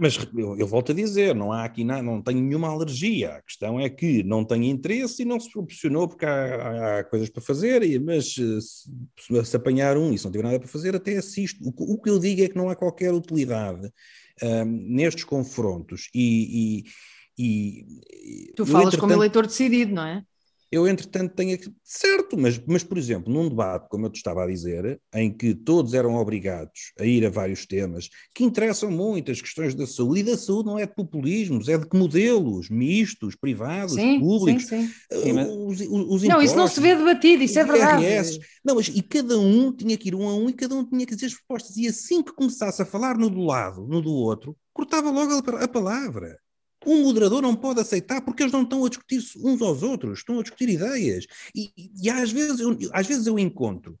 Mas eu, eu, volto a dizer, não há aqui nada, não tenho nenhuma alergia. A questão é que não tenho interesse e não se proporcionou porque há, há coisas para fazer, mas eh, se, se, apanhar um e se não tiver nada para fazer, até assisto. O, o que eu digo é que não há qualquer utilidade um, nestes confrontos e, e, e tu falas como eleitor decidido, não é? Eu, entretanto, tenho que. Certo, mas, mas, por exemplo, num debate, como eu te estava a dizer, em que todos eram obrigados a ir a vários temas que interessam muito, as questões da saúde, e da saúde não é de populismos, é de que modelos mistos, privados, sim, públicos. Sim, sim. Uh, os, os, não, isso não se vê debatido, isso é verdade. IRS, não, mas e cada um tinha que ir um a um e cada um tinha que dizer as propostas. E assim que começasse a falar no do lado, no do outro, cortava logo a, a palavra. Um moderador não pode aceitar porque eles não estão a discutir uns aos outros, estão a discutir ideias. E, e às, vezes eu, às vezes eu encontro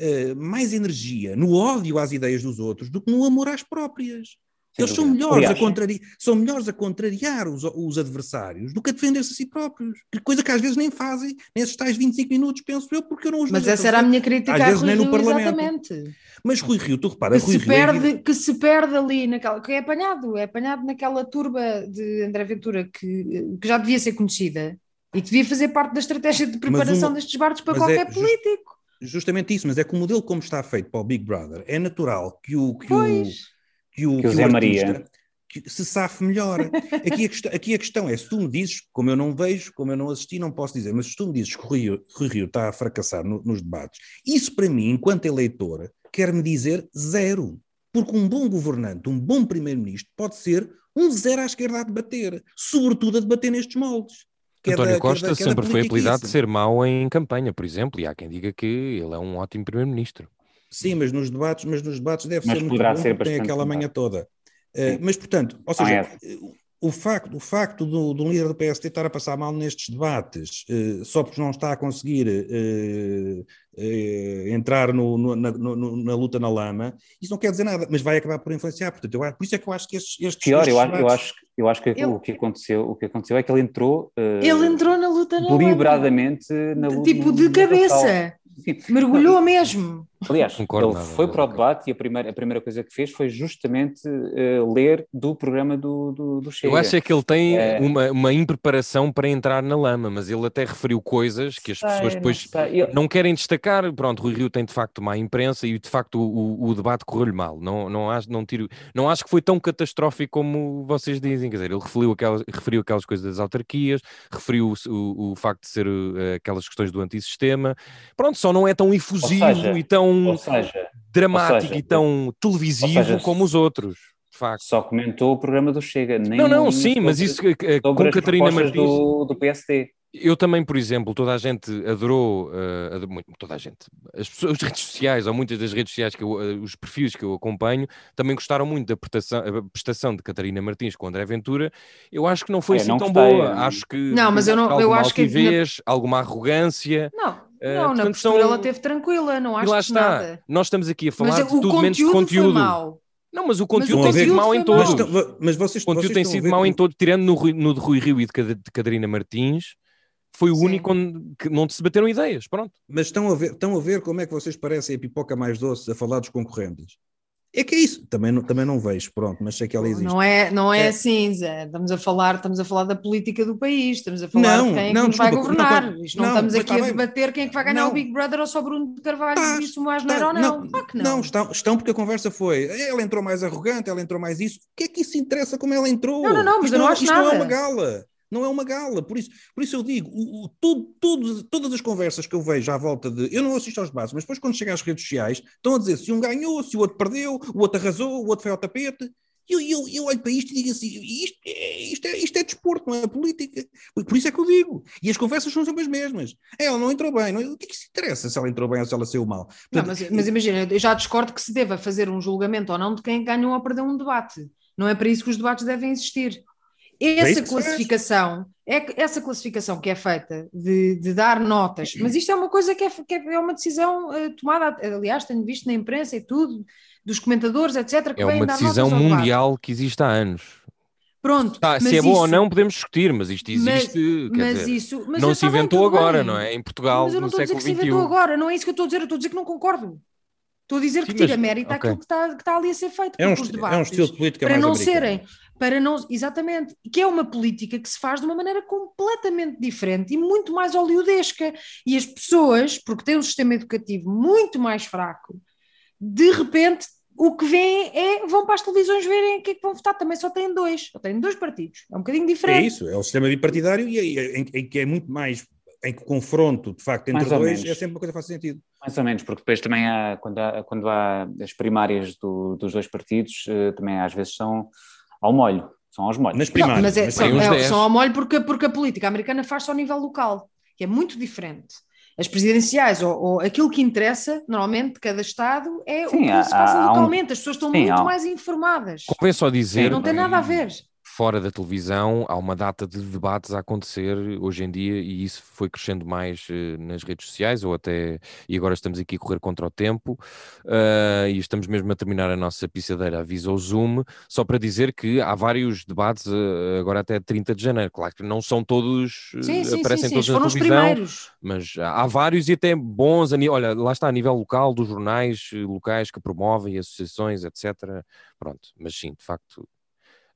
uh, mais energia no ódio às ideias dos outros do que no amor às próprias. Eles são melhores, a contrari são melhores a contrariar os, os, adversários do que a defender-se a si próprios. Coisa que às vezes nem fazem nesses tais 25 minutos, penso eu, porque eu não os Mas essa era a minha crítica às vezes nem no Parlamento. Exatamente. Mas Rui Rio, tu repara, que, Rui se Rio é perde, é... que se perde ali, naquela, que é apanhado, é apanhado naquela turba de André Ventura que, que já devia ser conhecida e que devia fazer parte da estratégia de preparação uma... destes barcos para qualquer é, político. Justamente isso, mas é que o modelo como está feito para o Big Brother é natural que o, que pois. o que o, que o Zé Maria se safe melhor. Aqui a, questão, aqui a questão é, se tu me dizes, como eu não vejo, como eu não assisti, não posso dizer, mas se tu me dizes que o Rio, Rui Rio está a fracassar no, nos debates, isso para mim, enquanto eleitor, quer-me dizer zero. Porque um bom governante, um bom primeiro-ministro, pode ser um zero à esquerda a debater, sobretudo a debater nestes moldes. António Costa da, sempre foi apelidado de ser mau em campanha, por exemplo, e há quem diga que ele é um ótimo primeiro-ministro. Sim, mas nos debates, mas nos debates deve mas ser muito bom, ser tem aquela manhã toda. Uh, mas, portanto, ou seja, ah, é. o facto, o facto do, do líder do PSD estar a passar mal nestes debates, uh, só porque não está a conseguir uh, entrar no, no, na, no, na, luta na lama, isso não quer dizer nada, mas vai acabar por influenciar. Portanto, eu, por isso é que eu acho que estes. estes Pior, estes eu, acho, eu, acho, eu acho que eu... o, que aconteceu, o que aconteceu é que ele entrou. ele entrou na luta na lama. Deliberadamente na luta. Tipo, de cabeça. Mergulhou mesmo. Aliás, Concordo ele foi para o debate e a primeira, a primeira coisa que fez foi justamente uh, ler do programa do, do, do Chega. Eu acho é que ele tem é... uma, uma impreparação para entrar na lama, mas ele até referiu coisas que as sei, pessoas depois não, eu... não, querem destacar. Pronto, Rui Rio tem de facto má imprensa e de facto o, o debate correu-lhe mal. Não, não, acho, não, tiro, não acho que foi tão catastrófico como vocês dizem. Quer dizer, ele referiu aquelas, referiu aquelas coisas das autarquias, referiu o, o, o facto de ser uh, aquelas questões do antissistema. Pronto, só não é tão efusivo seja, e tão seja, dramático seja, e tão televisivo seja, como os outros. De facto. Só comentou o programa do Chega. Nem não, não, sim, mas isso eh, com Catarina Martins. Do, do PSD. Eu também, por exemplo, toda a gente adorou, uh, adorou toda a gente, as, pessoas, as redes sociais, ou muitas das redes sociais, que eu, uh, os perfis que eu acompanho, também gostaram muito da prestação, prestação de Catarina Martins com André Ventura. Eu acho que não foi é, assim não tão gostei, boa. Acho que não, mas eu não, eu acho altivez, que alguma arrogância. Não, Uh, não, na postura são... ela teve tranquila, não acho lá está. nada. Nós estamos aqui a falar mas de tudo menos de conteúdo. Mau. Não, mas o conteúdo mas tem sido mau em todos. Mas, mas vocês, o conteúdo tem sido mau em todo, tirando no, no de Rui Rio e de, de Catarina Martins, foi o Sim. único onde que não se bateram ideias, pronto. Mas estão a, ver, estão a ver como é que vocês parecem a pipoca mais doce a falar dos concorrentes. É que é isso, também não, também não vejo, pronto, mas sei que ela existe. Não é, não é, é. assim, Zé. Estamos a, falar, estamos a falar da política do país, estamos a falar não, de quem é não, que desculpa, vai governar. Não, não, não estamos aqui a debater quem é que vai ganhar o Big Brother ou só Bruno de Carvalho, tá, isso mais tá, não ou não. Não, não. não estão, estão porque a conversa foi, ela entrou mais arrogante, ela entrou mais isso. O que é que isso interessa como ela entrou? Não, não, não, mas isto eu não acho isto nada. não é uma gala não é uma gala. Por isso, por isso eu digo, o, o, todo, todas as conversas que eu vejo à volta de. Eu não assisto aos debates, mas depois quando chega às redes sociais, estão a dizer se um ganhou, se o outro perdeu, o outro arrasou, o outro foi ao tapete. E eu, eu, eu olho para isto e digo assim: isto, é, isto é, isto é desporto, não é política. Por, isso é que eu digo. E as conversas são sempre as mesmas. Ela não entrou bem. Não, o que é que se interessa se ela entrou bem ou se ela saiu mal? Não, Portanto, mas, mas imagina, eu já discordo que se deva fazer um julgamento ou não de quem ganhou ou perdeu um debate. Não é para isso que os debates devem existir. Isso Essa que classificação, é que- essa classificação que é feita de, de dar notas, mas isto é uma coisa que é, que é uma decisão eh, tomada, aliás, tenho visto na imprensa e tudo, dos comentadores, etc., que É uma decisão mundial que existe há anos. Pronto, Tá, se mas é bom ou isso- não, podemos discutir, mas isto existe. quer mas dizer, isso, mas não se bem, inventou tudo agora, bem. não é? Em Portugal, Mas eu não estou a dizer que se inventou agora, não é isso que eu estou a dizer, eu estou a dizer que não concordo. Estou a dizer que Sim, tira mas- mérito ok. àquilo que está, que está ali a ser feito. é, um, esti- é um debates, estilo de política para mais não americano. serem, para não, exatamente, que é uma política que se faz de uma maneira completamente diferente e muito mais oleodesca. E as pessoas, porque têm um sistema educativo muito mais fraco, de repente o que vêm é vão para as televisões verem o que é que vão votar. Também só têm dois, só têm dois partidos. É um bocadinho É diferente. isso, é o sistema bipartidário e, e- em, em que é muito mais em que o confronto de facto entre dois menos. é sempre uma coisa que faz sentido. Mais ou menos, porque depois também há, quando há, quando há as primárias do- dos dois partidos, eh, também às vezes são ao molho, são aos molhos. Nas Não, primárias. mas é, mas são, é, 10. são ao molho porque, porque a política americana faz-se ao nível local, que é muito diferente. As presidenciais, ou, ou aquilo que interessa, normalmente, de cada Estado, é Sim, o que há- se passa há um- localmente. As pessoas estão Sim, muito há mais informadas. Convém só dizer. Não tem nada a ver. Fora da televisão, há uma data de debates a acontecer hoje em dia e isso foi crescendo mais eh, nas redes sociais ou até. E agora estamos aqui a correr contra o tempo ah, e estamos mesmo a terminar a nossa pisadeira Avisa o Zoom, só para dizer que há vários debates eh, agora até 30 de janeiro. Claro que não são todos. Sim, sim, aparecem sim. todos na Foram os televisão. primeiros. mas há vários e até bons, olha, lá está a nível local, dos jornais locais que promovem, associações, etc. Pronto, mas sim, de facto.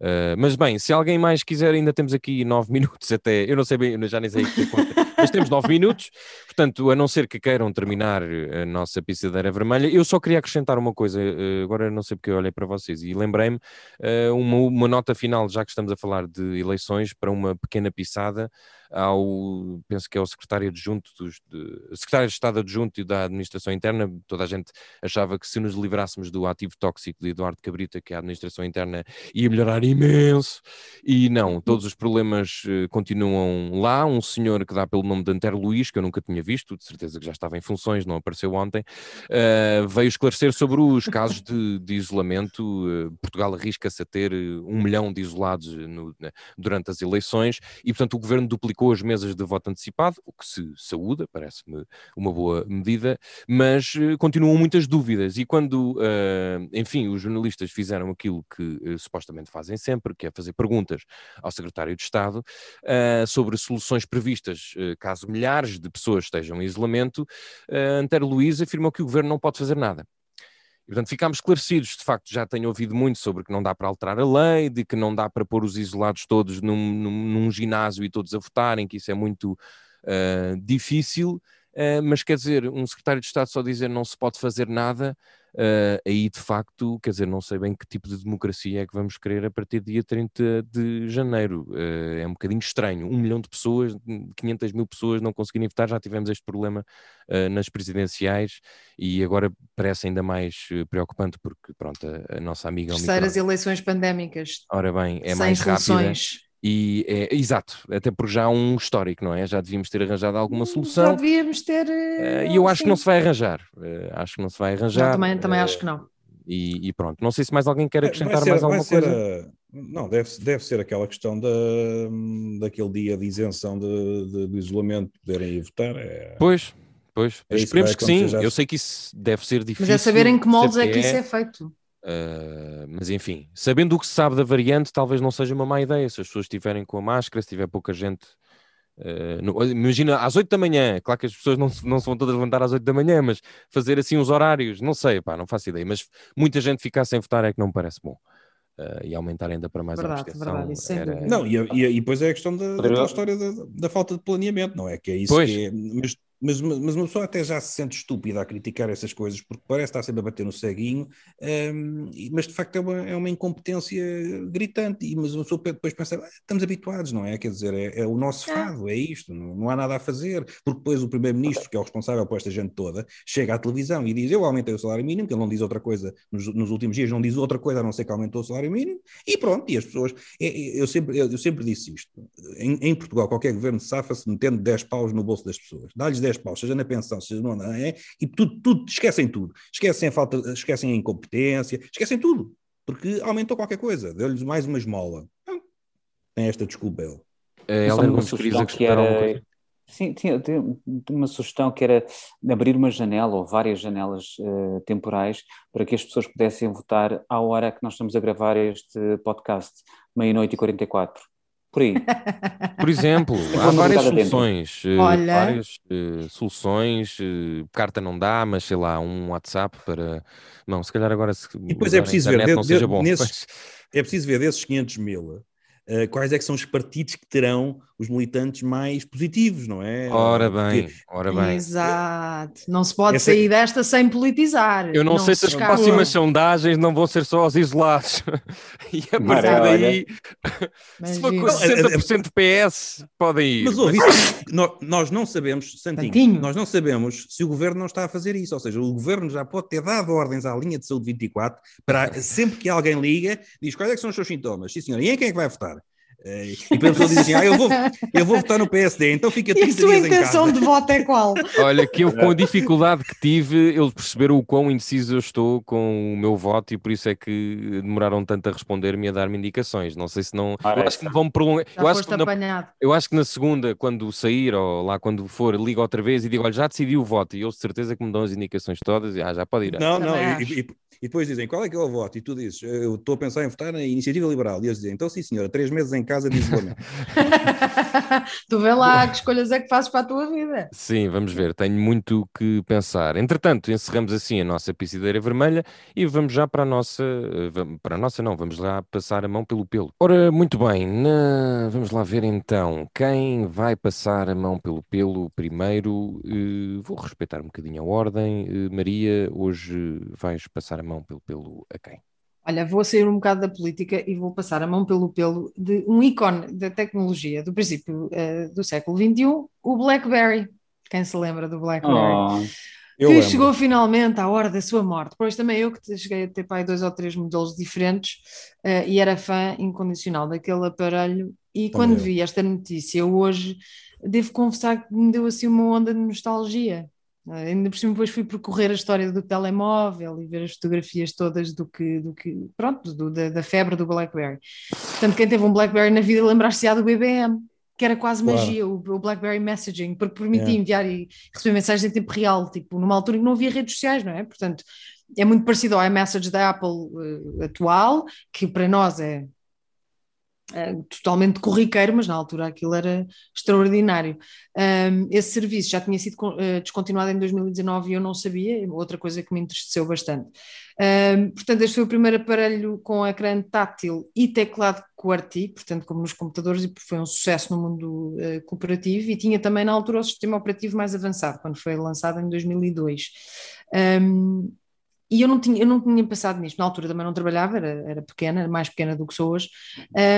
Eh, mas bem, se alguém mais quiser, ainda temos aqui nove minutos até, eu não sei bem, eu já nem sei que conta, mas temos nove minutos, portanto, a não ser que queiram terminar a nossa pisadeira vermelha, eu só queria acrescentar uma coisa, eh, agora não sei porque eu olhei para vocês e lembrei-me eh, uma, uma nota final, já que estamos a falar de eleições, para uma pequena pisada ao, penso que é o secretário adjunto dos, de, secretário de Estado adjunto e da Administração Interna, toda a gente achava que se nos livrássemos do ativo tóxico de Eduardo Cabrita, que a Administração Interna, ia melhorar imenso, e não, todos os problemas eh, continuam lá, um senhor que dá pelo nome de Antero Luís, que eu nunca tinha visto, de certeza que já estava em funções, não apareceu ontem, eh, veio esclarecer sobre os casos de, de isolamento, eh, Portugal arrisca-se a ter eh, um milhão de isolados no- na- durante as eleições, e portanto o governo duplicou as mesas de voto antecipado, o que se saúda, parece-me uma boa medida, mas continuam muitas dúvidas. E quando, enfim, os jornalistas fizeram aquilo que supostamente fazem sempre, que é fazer perguntas ao secretário de Estado sobre soluções previstas caso milhares de pessoas estejam em isolamento, uh, Antero Luís afirmou que o governo não pode fazer nada. E, portanto, ficámos esclarecidos. De facto, já tenho ouvido muito sobre que não dá para alterar a lei, de que não dá para pôr os isolados todos num, num- num ginásio e todos a votarem, que isso é muito ah, difícil. Ah, mas quer dizer, um secretário de Estado só dizer não se pode fazer nada, ah, aí de facto, quer dizer, não sei bem que tipo de democracia é que vamos querer a partir do dia 30 de janeiro. Ah, é um bocadinho estranho. Um milhão de pessoas, 500 mil pessoas não conseguirem votar, já tivemos este problema ah, nas presidenciais e agora parece ainda mais preocupante porque, pronto, a, a nossa amiga Terceiras eleições pandémicas, ora bem, é sem mais rápida. E é, exato, até porque já há um histórico, não é? Já devíamos ter arranjado alguma Já solução devíamos ter. eh, e eu acho que não sim. se vai arranjar. eh, acho que não se vai arranjar. Não, também, também eh, acho que não. E, e pronto, não sei se mais alguém quer acrescentar ser- mais alguma ser coisa. a- não, deve, deve ser aquela questão da, daquele dia de isenção de, de- do isolamento, poderem ir votar. É, Pois, pois, É esperemos que sim. já. Eu sei que isso deve ser difícil. Mas é saber em que moldes é que isso é feito. Uh, mas enfim, sabendo o que se sabe da variante, talvez não seja uma má ideia se as pessoas estiverem com a máscara, se tiver pouca gente. uh, no- imagina às 8 da manhã, claro que as pessoas não se, não se vão todas levantar às 8 da manhã, mas fazer assim uns horários, não sei, pá, não faço ideia, mas muita gente ficar sem votar é que não me parece bom. Uh, e aumentar ainda para mais a Verdade, abstenção. verdade, era-. Não, e, a- e, a- e depois é a questão da, daquela história da, da falta de planeamento, não é? Que é isso Pois. que é. Mas Mas, mas uma pessoa até já se sente estúpida a criticar essas coisas, porque parece estar sempre a bater no ceguinho, e- mas de facto é uma, é uma incompetência gritante, e, mas uma pessoa depois pensa, "Ah, estamos habituados, não é? Quer dizer, é, é o nosso É. fado, é isto, não, não há nada a fazer, porque depois o primeiro-ministro, que é o responsável por esta gente toda, chega à televisão e diz, eu aumentei o salário mínimo, que ele não diz outra coisa, nos, nos últimos dias não diz outra coisa a não ser que aumentou o salário mínimo, e pronto, e as pessoas, é- eu sempre, eu, eu sempre disse isto, em, em Portugal qualquer governo safa-se metendo 10 paus no bolso das pessoas, dá-lhes 10 paus, seja na pensão, seja no é, e tudo, tudo, esquecem tudo, esquecem a falta, esquecem a incompetência, esquecem tudo, porque aumentou qualquer coisa, deu-lhes mais uma esmola. Não, tem esta desculpa ele. Só Helder uma Gomes, querias sugestão que acrescentar alguma era. coisa? Sim, tinha, tinha uma sugestão que era abrir uma janela ou várias janelas eh, temporais para que as pessoas pudessem votar à hora que nós estamos a gravar este podcast, meia-noite e 44. Por aí. Por exemplo, há várias soluções. eh, Olha. Várias eh, soluções. eh, carta não dá, mas sei lá, um WhatsApp para. Não, se calhar agora se E depois é preciso ver, de- não de- nesses- mas- É preciso ver desses 500 mil, quais é que são os partidos que terão os militantes mais positivos, não é? Ora Porque- bem, ora bem. Exato. Não se pode Essa é- sair desta sem politizar. Eu não, sei se as escapa. próximas sondagens não vão ser só aos isolados. e a partir daí, Mas se for com viu. 60% de PS, podem ir. Mas ouve, isso, nó- nós não sabemos, Santinho, Santinho. nós não sabemos se o governo não está a fazer isso, ou seja, o governo já pode ter dado ordens à linha de saúde 24 para sempre que alguém liga, diz quais é que são os seus sintomas, sim senhor, e em quem é que vai votar? Eh, E depois a pessoa diz assim, ah, eu vou, eu vou votar no PSD, então fica E 30 a sua intenção de voto é qual? Olha, que eu com a dificuldade que tive, eles perceberam o quão indeciso eu estou com o meu voto e por isso é que demoraram tanto a responder-me e a dar-me indicações. Não sei se não. Ora, Eu acho que me vão prolongar. Já Eu acho que, na, eu acho que na segunda, quando sair ou lá quando for, ligo outra vez e digo: olha, já decidi o voto e eles de certeza que me dão as indicações todas e ah, já pode ir. Não, não, e, e- e depois dizem qual é que é o voto? E tu dizes, eu estou a pensar em votar na Iniciativa Liberal. E eles dizem, então sim senhora, três meses em casa de isolamento. tu vê lá que escolhas é que fazes para a tua vida. Sim, vamos ver, tenho muito que pensar. Entretanto, encerramos assim a nossa piscideira vermelha e vamos já para a nossa. eh, Para a nossa, não, vamos lá passar a mão pelo pelo. Ora, muito bem, na- vamos lá ver então quem vai passar a mão pelo pelo primeiro. Eh, vou respeitar um bocadinho a ordem. Eh, Maria, hoje vais passar a mão pelo pelo a quem? Olha, vou sair um bocado da política e vou passar a mão pelo pelo de um ícone da tecnologia do princípio eh, do século XXI, o BlackBerry. Quem se lembra do BlackBerry? Oh, Eu que lembro. chegou finalmente à hora da sua morte. Pois também eu que cheguei a ter pai dois ou três modelos diferentes eh, e era fã incondicional daquele aparelho. E quando eu. vi esta notícia hoje, devo confessar que me deu assim uma onda de nostalgia. Ainda por cima depois fui percorrer a história do telemóvel e ver as fotografias todas do que, do que pronto, do- da, da febre do BlackBerry. Portanto, quem teve um BlackBerry na vida lembrar-se-á do BBM, que era quase Claro. magia, o, o BlackBerry Messaging, porque permitia Yeah. enviar e receber mensagens em tempo real, tipo, numa altura em que não havia redes sociais, não é? Portanto, é muito parecido ao iMessage da Apple eh, atual, que para nós é totalmente corriqueiro, mas na altura aquilo era extraordinário. Esse serviço já tinha sido eh, descontinuado em 2019 e eu não sabia, outra coisa que me entristeceu bastante. Portanto, este foi o primeiro aparelho com ecrã tátil e teclado QWERTY, portanto, como nos computadores, e foi um sucesso no mundo eh, cooperativo, e tinha também na altura o sistema operativo mais avançado, quando foi lançado em 2002. E eu não, tinha, eu não tinha pensado nisto, na altura também não trabalhava, era, era pequena, mais pequena do que sou hoje,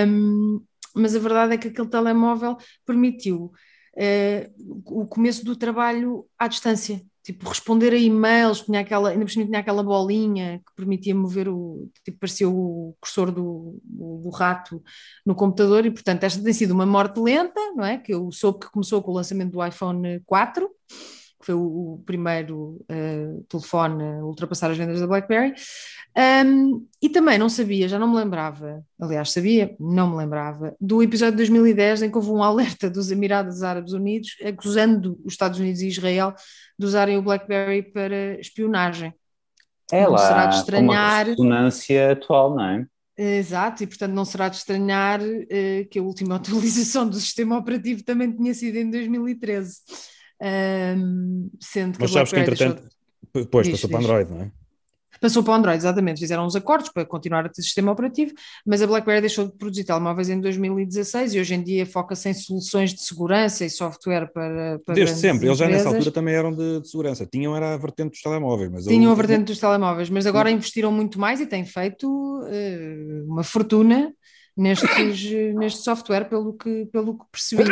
um, mas a verdade é que aquele telemóvel permitiu eh, o começo do trabalho à distância, tipo responder a e-mails, tinha aquela, ainda por cima tinha aquela bolinha que permitia mover o, tipo parecia o cursor do, do, do rato no computador. E portanto esta tem sido uma morte lenta, não é? Que eu soube que começou com o lançamento do iPhone 4, que foi o, o primeiro uh, telefone a ultrapassar as vendas da BlackBerry, um, e também não sabia, já não me lembrava, aliás sabia, não me lembrava, do episódio de 2010 em que houve um alerta dos Emirados Árabes Unidos acusando os Estados Unidos e Israel de usarem o BlackBerry para espionagem. é Não lá, será de uma estranhar. ressonância atual, não é? Exato, e portanto não será de estranhar uh, que a última atualização do sistema operativo também tinha sido em 2013. Um, sendo que Mas sabes que entretanto, deixou- Diz, passou para diz. Android, não é? Passou para o Android, exatamente. Fizeram uns acordos para continuar a ter sistema operativo, mas a BlackBerry deixou de produzir telemóveis em 2016 e hoje em dia foca-se em soluções de segurança e software para. para Desde sempre, eles já nessa altura também eram de, de segurança. Tinham era a vertente dos telemóveis, mas Tinham eu- a vertente dos telemóveis, mas agora investiram muito mais e têm feito eh, uma fortuna nestes, eh, neste software, pelo que, pelo que percebi.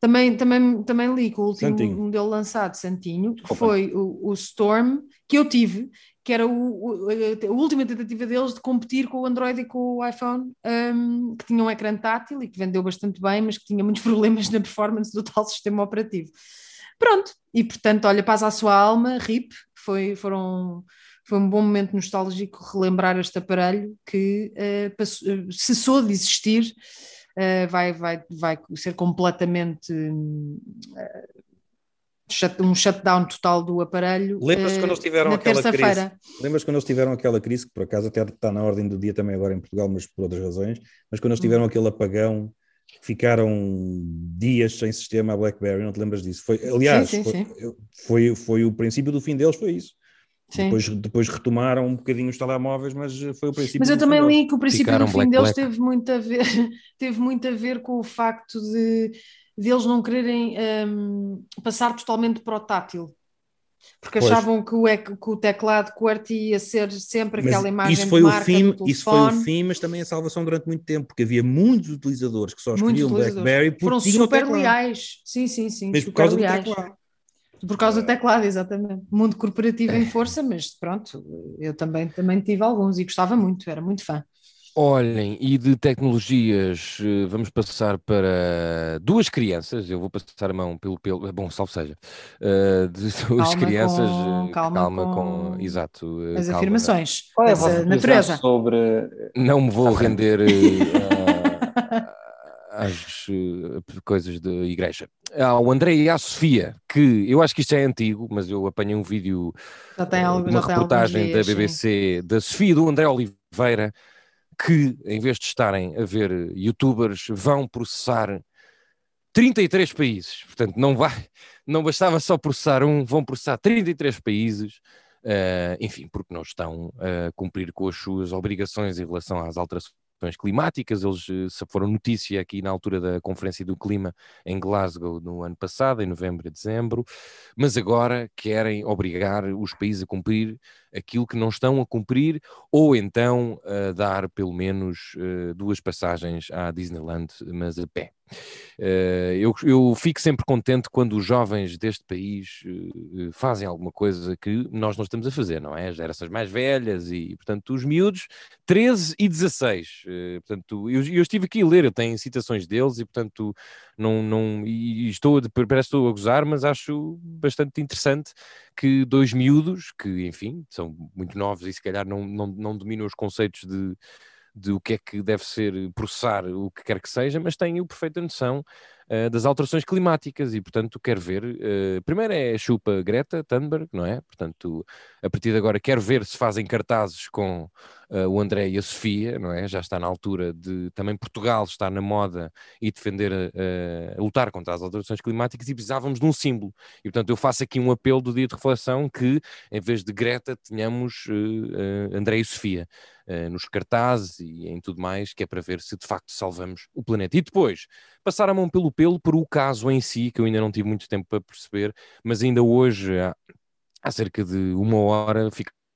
Também, também, também li que o último Santinho. modelo lançado, Santinho, que Opa. foi o, o Storm, que eu tive, que era o, o- a, última tentativa deles de competir com o Android e com o iPhone, hum, que tinha um ecrã tátil e que vendeu bastante bem, mas que tinha muitos problemas na performance do tal sistema operativo. Pronto, e portanto, olha, paz à sua alma, RIP, foi, foram, foi um bom momento nostálgico relembrar este aparelho que eh, passou- eh, cessou de existir, vai, vai, vai ser completamente eh, um shutdown total do aparelho. Lembras-te eh, quando eles tiveram aquela crise? Lembras quando eles tiveram aquela crise, que por acaso até está na ordem do dia também agora em Portugal, mas por outras razões, mas quando eles Hum. tiveram aquele apagão, ficaram dias sem sistema a BlackBerry, não te lembras disso? Foi, aliás, sim, foi, sim. foi, foi o princípio do fim deles, foi isso. Sim. Depois, depois retomaram um bocadinho os telemóveis, mas foi o princípio Mas eu do fim também li que o princípio do fim black, deles black. teve muito a ver, teve muito a ver com o facto de, de eles não quererem hum, passar totalmente para o tátil. Porque Pois. achavam que o, que o teclado QWERTY ia ser sempre Mas aquela imagem isso foi de o marca fim, do isso foi o fim, mas também a salvação durante muito tempo, porque havia muitos utilizadores que só escolhiam utilizadores. BlackBerry porque Foram o super leais. Sim, sim, sim. Mesmo por super causa do leais. teclado. Por causa do teclado, exatamente. Mundo corporativo em força, mas pronto, eu também, também tive alguns e gostava muito, era muito fã. Olhem, e de tecnologias, eh, vamos passar para duas crianças. Eu vou passar a mão pelo pelo. Bom, salve seja. Eh, de duas Calma crianças. com- eh, calma com. com Exato. eh, As calma. afirmações Qual é a vossa natureza. sobre. Não me vou render eh, às eh, coisas da igreja. Há o André e a Sofia, que eu acho que isto é antigo, mas eu apanhei um vídeo eh, algo, de uma reportagem dias, da sim. BBC da Sofia e do André Oliveira, que em vez de estarem a ver youtubers, vão processar 33 países. Portanto, não vai, não bastava só processar um, vão processar 33 países. eh, enfim, porque não estão a cumprir com as suas obrigações em relação às alterações climáticas. Eles eh, foram notícia aqui na altura da Conferência do Clima em Glasgow no ano passado, em novembro e dezembro, mas agora querem obrigar os países a cumprir aquilo que não estão a cumprir, ou então a dar pelo menos eh, duas passagens à Disneyland, mas a pé. Eh, eu, eu fico sempre contente quando os jovens deste país eh, fazem alguma coisa que nós não estamos a fazer, não é? As gerações mais velhas e, portanto, os miúdos, 13 e 16. eh, portanto, eu, eu estive aqui a ler, eu tenho citações deles e, portanto, não, não, e e estou, parece que estou a gozar, mas acho bastante interessante que dois miúdos, que, enfim, são muito novos e se calhar não, não, não dominam os conceitos de, de o que é que deve ser processar o que quer que seja, mas têm a perfeita noção eh, das alterações climáticas e, portanto, quero ver. eh, primeiro é a chupa Greta Thunberg, não é? Portanto, a partir de agora quero ver se fazem cartazes com eh, o André e a Sofia, não é? Já está na altura de também Portugal estar na moda e defender, lutar contra as alterações climáticas e precisávamos de um símbolo. E, portanto, eu faço aqui um apelo do dia de reflexão que, em vez de Greta, tenhamos André e Sofia nos cartazes e em tudo mais, que é para ver se de facto salvamos o planeta. E depois, passar a mão pelo pelo por o caso em si, que eu ainda não tive muito tempo para perceber, mas ainda hoje, há, há cerca de uma hora,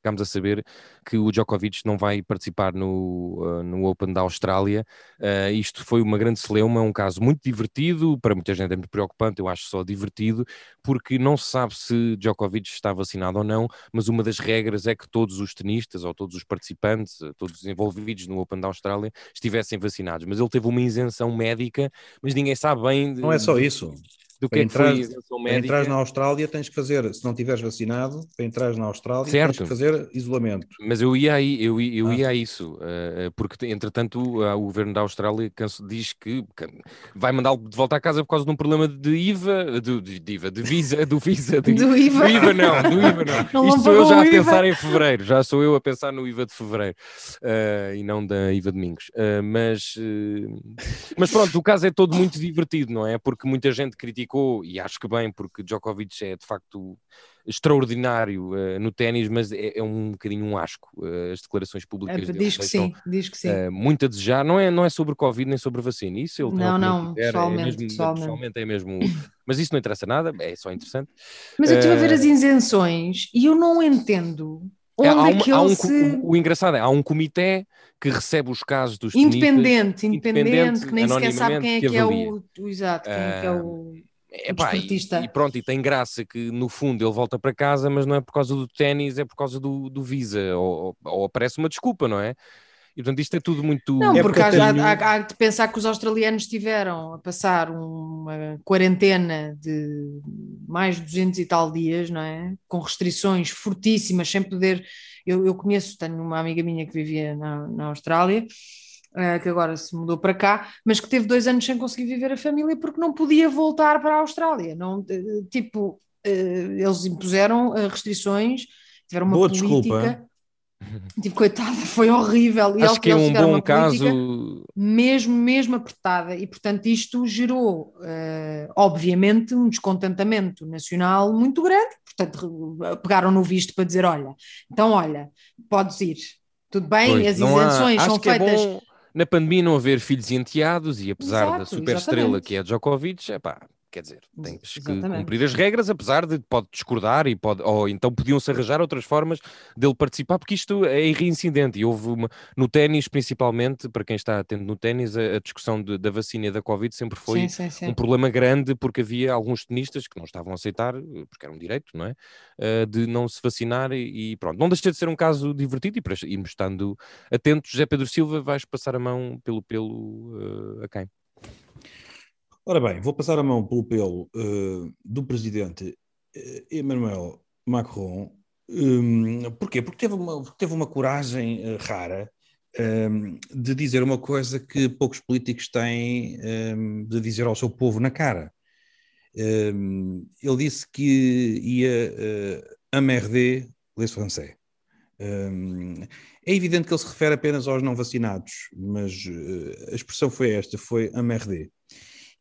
ficámos a saber que o Djokovic não vai participar no, uh, no Open da Austrália. Uh, isto foi uma grande celeuma, um caso muito divertido, para muita gente é muito preocupante, eu acho só divertido, porque não se sabe se Djokovic está vacinado ou não, mas uma das regras é que todos os tenistas ou todos os participantes, todos os envolvidos no Open da Austrália, estivessem vacinados. Mas ele teve uma isenção médica, mas ninguém sabe bem. Não é só isso. Do que Para é que foi a entrar- isenção Para médica. entrar na Austrália tens que fazer, se não tiveres vacinado, para entrar na Austrália Certo. tens que fazer isolamento. Mas eu ia aí, eu ia, eu Ah. ia a isso, eh, eh, porque entretanto o governo da Austrália canso- diz que que vai mandá-lo de volta à casa por causa de um problema de IVA, de, de, de IVA, de Visa, do Visa, de, Do IVA. do IVA não, do IVA não. Não Isto sou eu já a pensar em fevereiro, já sou eu a pensar no IVA de fevereiro eh, e não da IVA de Domingos. Eh, mas, eh, mas pronto, o caso é todo muito divertido, não é? Porque muita gente criticou, e acho que bem, porque Djokovic é de facto extraordinário uh, no ténis, mas é, é, um bocadinho um asco. Uh, as declarações públicas é, diz que sim, diz que sim. Uh, muito a desejar. Não é, não é sobre Covid nem sobre vacina. Isso ele não, não, quiser, pessoalmente, é mesmo, pessoalmente. pessoalmente é mesmo. Mas isso não interessa nada, é só interessante. Mas eu estive a ver as isenções e eu não entendo. Onde é, há é que há um, se... o, o, engraçado é há um comitê que recebe os casos dos independente, independente, independente, que nem sequer sabe quem é que, que é o, o exato, quem é que é o Epá, e, e, pronto, e tem graça que no fundo ele volta para casa, mas não é por causa do ténis, é por causa do, do Visa, ou, ou, aparece uma desculpa, não é? E portanto isto é tudo muito. Não, é porque, há, tenho... há, há, de pensar que os australianos tiveram a passar uma quarentena de mais de 200 e tal dias, não é? Com restrições fortíssimas, sem poder. Eu, eu conheço, tenho uma amiga minha que vivia na, na Austrália que agora se mudou para cá, mas que teve dois anos sem conseguir viver a família porque não podia voltar para a Austrália. Não, uh, tipo, uh, eles impuseram restrições, tiveram uma Boa política. Desculpa. Tipo, coitada, foi horrível. E Acho que é um bom caso. Mesmo, mesmo apertada. E, portanto, isto gerou, obviamente, um descontentamento nacional muito grande. Portanto, pegaram no visto para dizer: olha, então, olha, podes ir. Tudo bem, pois, as isenções há... são feitas. É bom na pandemia não haver filhos enteados e apesar Exato, da super estrela que é Djokovic, é pá, Quer dizer, tens que cumprir as regras, apesar de pode discordar e pode, ou então podiam-se arranjar outras formas dele participar, porque isto é reincidente. E houve uma, no ténis, principalmente, para quem está atento no ténis, a, a discussão de, da vacina e da Covid sempre foi sim, sim, sim. um problema grande, porque havia alguns tenistas que não estavam a aceitar, porque era um direito, não é? Uh, de não se vacinar e, e, pronto. Não deixa de ser um caso divertido e para irmos estando atentos, José Pedro Silva, vais passar a mão pelo pelo uh, a quem? Ora bem, vou passar a mão pelo pelo uh, do presidente uh, Emmanuel Macron. Um, porquê? Porque teve uma, teve uma coragem uh, rara um, de dizer uma coisa que poucos políticos têm um, de dizer ao seu povo na cara. ele disse que ia uh, emmerder les français. é evidente que ele se refere apenas aos não vacinados, mas a expressão foi esta, foi emmerder.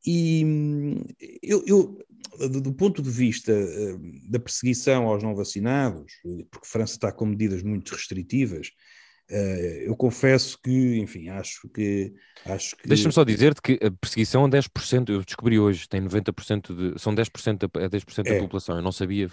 E hum, eu, eu, do ponto de vista hum, da perseguição aos não vacinados, porque a França está com medidas muito restritivas, eh, eu confesso que, enfim, acho que. Acho que... Deixa-me só dizer-te que a perseguição é 10%, eu descobri hoje, tem 90% de. São 10%, é 10% da é. população, eu não sabia.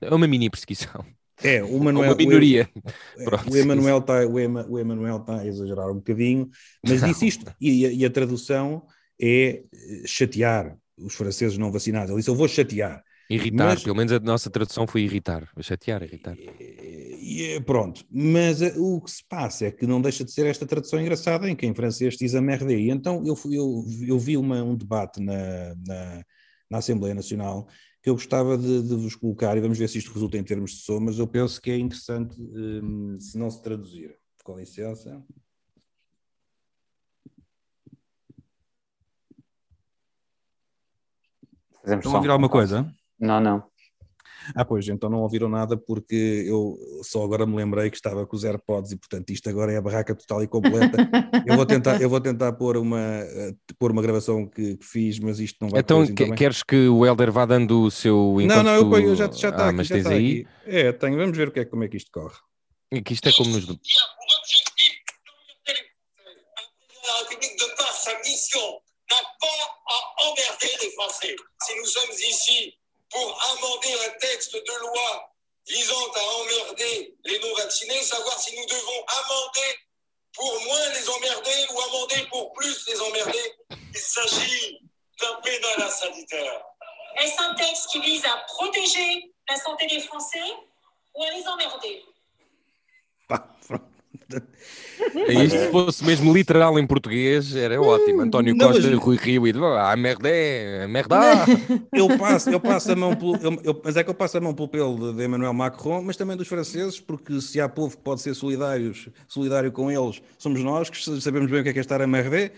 É uma mini perseguição. É, o Manuel, uma minoria. O, o Emanuel está o Emanuel tá a exagerar um bocadinho, mas disse isto, e, e a tradução é eh, chatear os franceses não vacinados. Ele disse: Eu vou chatear. Irritar, mas, pelo menos a nossa tradução foi irritar, chatear, irritar. E, pronto, mas uh, o que se passa é que não deixa de ser esta tradução engraçada em que em francês diz a merde. E então eu, eu, eu vi uma, um debate na, na, na, Assembleia Nacional que eu gostava de, de, vos colocar e vamos ver se isto resulta em termos de som, mas eu penso que é interessante um, se não se traduzir. Com licença. Fazemos Estão a ouvir alguma coisa? Não, não. Ah, pois, então não ouviram nada porque eu só agora me lembrei que estava com os AirPods e, portanto, isto agora é a barraca total e completa. eu, vou tentar, eu vou tentar pôr uma, uh, pôr uma gravação que, que, fiz, mas isto não vai Então, que, então queres que o Helder vá dando o seu. Não, não, eu, eu já, já está ah, aqui. Mas já tens está aí? Aqui. É, tenho, vamos ver o que é, como é que isto corre. E que isto é como nos. N'a pas à emmerder les Français. Si nous sommes ici pour amender un texte de loi visant à emmerder les non-vaccinés, savoir si nous devons amender pour moins les emmerder ou amender pour plus les emmerder. Il s'agit d'un pénal sanitaire. Est-ce un texte qui vise à protéger la santé des Français ou à les emmerder? Isto se fosse mesmo literal em português, era ótimo. António não, Costa, mas... Rui Rio e ah, merda, merda. Eu passo, eu passo a mão pelo, eu, eu, mas é que eu passo a mão pelo pelo de Emmanuel Macron, mas também dos franceses, porque se há povo que pode ser solidários, solidário com eles, somos nós que sabemos bem o que é, que é estar a merda,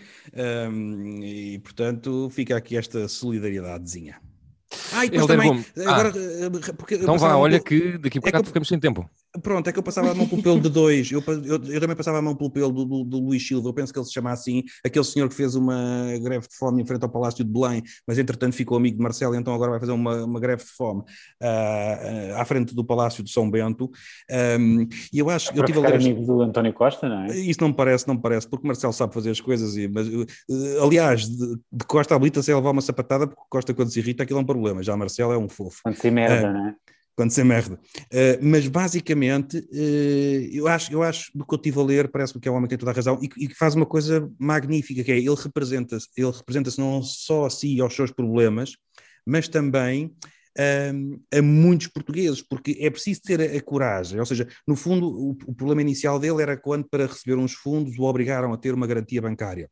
um, e portanto fica aqui esta solidaridadezinha. Ah, e depois também, agora, ah, porque, então vá, olha que daqui a bocado é ficamos sem tempo. Pronto, é que eu passava a mão pelo pelo de dois. Eu, eu, eu também passava a mão pelo pelo do, do, do, Luís Silva. Eu penso que ele se chama assim. Aquele senhor que fez uma greve de fome em frente ao Palácio de Belém, mas entretanto ficou amigo de Marcelo, então agora vai fazer uma, uma greve de fome uh, à frente do Palácio de São Bento. Um, e eu acho. É eu tive a ler amigo do António Costa, não é? Isso não me parece, não me parece, porque Marcelo sabe fazer as coisas. E, mas, uh, aliás, de, de Costa habilita-se a levar uma sapatada, porque Costa, quando se irrita, aquilo é um problema. Já Marcelo é um fofo. Quando se merda, uh, não é? Se merda. Uh, mas basicamente, uh, eu, acho, eu acho, do que eu estive a ler, parece-me que é um homem que tem toda a razão e, que faz uma coisa magnífica, que é ele representa-se ele representa não só a si e aos seus problemas, mas também uh, a muitos portugueses, porque é preciso ter a, a coragem. Ou seja, no fundo, o, o problema inicial dele era quando, para receber uns fundos, o obrigaram a ter uma garantia bancária.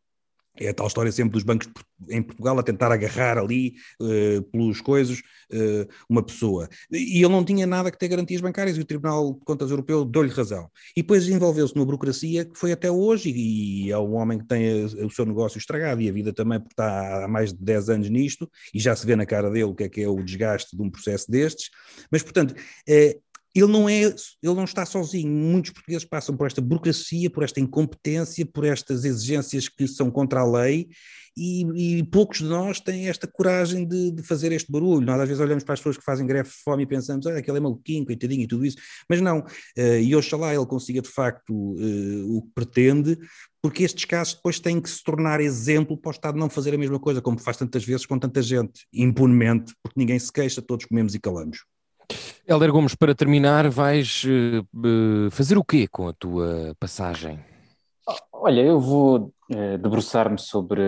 É a tal história sempre dos bancos em Portugal a tentar agarrar ali uh, pelos coisas uh, uma pessoa. E ele não tinha nada que ter garantias bancárias e o Tribunal de Contas Europeu deu-lhe razão. E depois envolveu-se numa burocracia que foi até hoje e é um homem que tem o seu negócio estragado e a vida também porque está há mais de 10 anos nisto e já se vê na cara dele o que é que é o desgaste de um processo destes. Mas, portanto, é, ele não é, ele não está sozinho. Muitos portugueses passam por esta burocracia, por esta incompetência, por estas exigências que são contra a lei e, e poucos de nós têm esta coragem de, de, fazer este barulho. Nós às vezes olhamos para as pessoas que fazem greve de fome e pensamos, olha, aquele é maluquinho, coitadinho e tudo isso, mas não. Uh, e oxalá ele consiga de facto uh, o que pretende, porque estes casos depois têm que se tornar exemplo para o Estado não fazer a mesma coisa, como faz tantas vezes com tanta gente, impunemente, porque ninguém se queixa, todos comemos e calamos. Helder Gomes, para terminar, vais uh, fazer o quê com a tua passagem? Olha, eu vou uh, debruçar-me sobre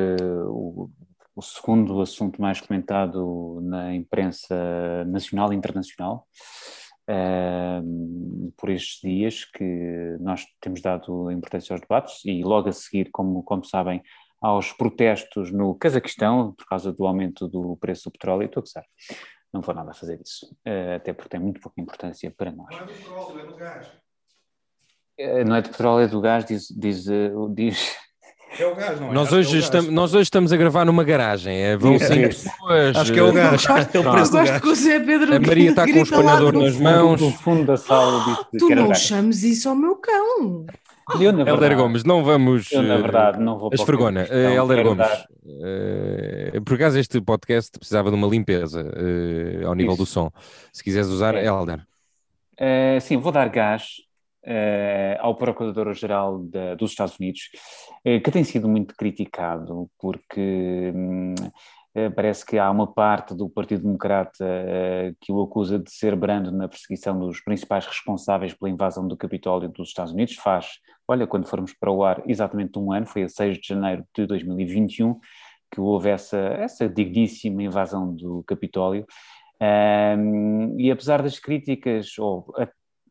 o, o, segundo assunto mais comentado na imprensa nacional e internacional uh, por estes dias, que nós temos dado importância aos debates e logo a seguir, como, como sabem, aos protestos no Cazaquistão por causa do aumento do preço do petróleo, estou a gozar não vou nada fazer isso, uh, até porque tem muito pouca importância para nós. Não é do petróleo, é do gás. Uh, não é do petróleo, é do gás, diz. diz, uh, diz... É o gás, não é? Nós hoje, é estamos, nós hoje estamos a gravar numa garagem. É, vão cinco pessoas. Acho que é o gás. é o preço gosto que o Zé Pedro A Maria está com um espalhador nas mãos. No fundo da sala disse Tu não chames isso ao meu cão. Eu, na verdade, Helder Gomes, não vamos. Eu, na verdade, não vou. Esfregona. Uh, Helder Gomes, uh, por acaso este podcast precisava de uma limpeza uh, ao nível Isso. do som. Se quiseres usar, é. Helder. Uh, sim, vou dar gás ao Procurador-Geral dos Estados Unidos, que tem sido muito criticado porque. Um, eh, parece que há uma parte do Partido Democrata eh, que o acusa de ser brando na perseguição dos principais responsáveis pela invasão do Capitólio dos Estados Unidos. Faz, olha, quando formos para o ar, exatamente um ano, foi a 6 de janeiro de 2021, que houve essa, essa digníssima invasão do Capitólio. Um, e apesar das críticas, ou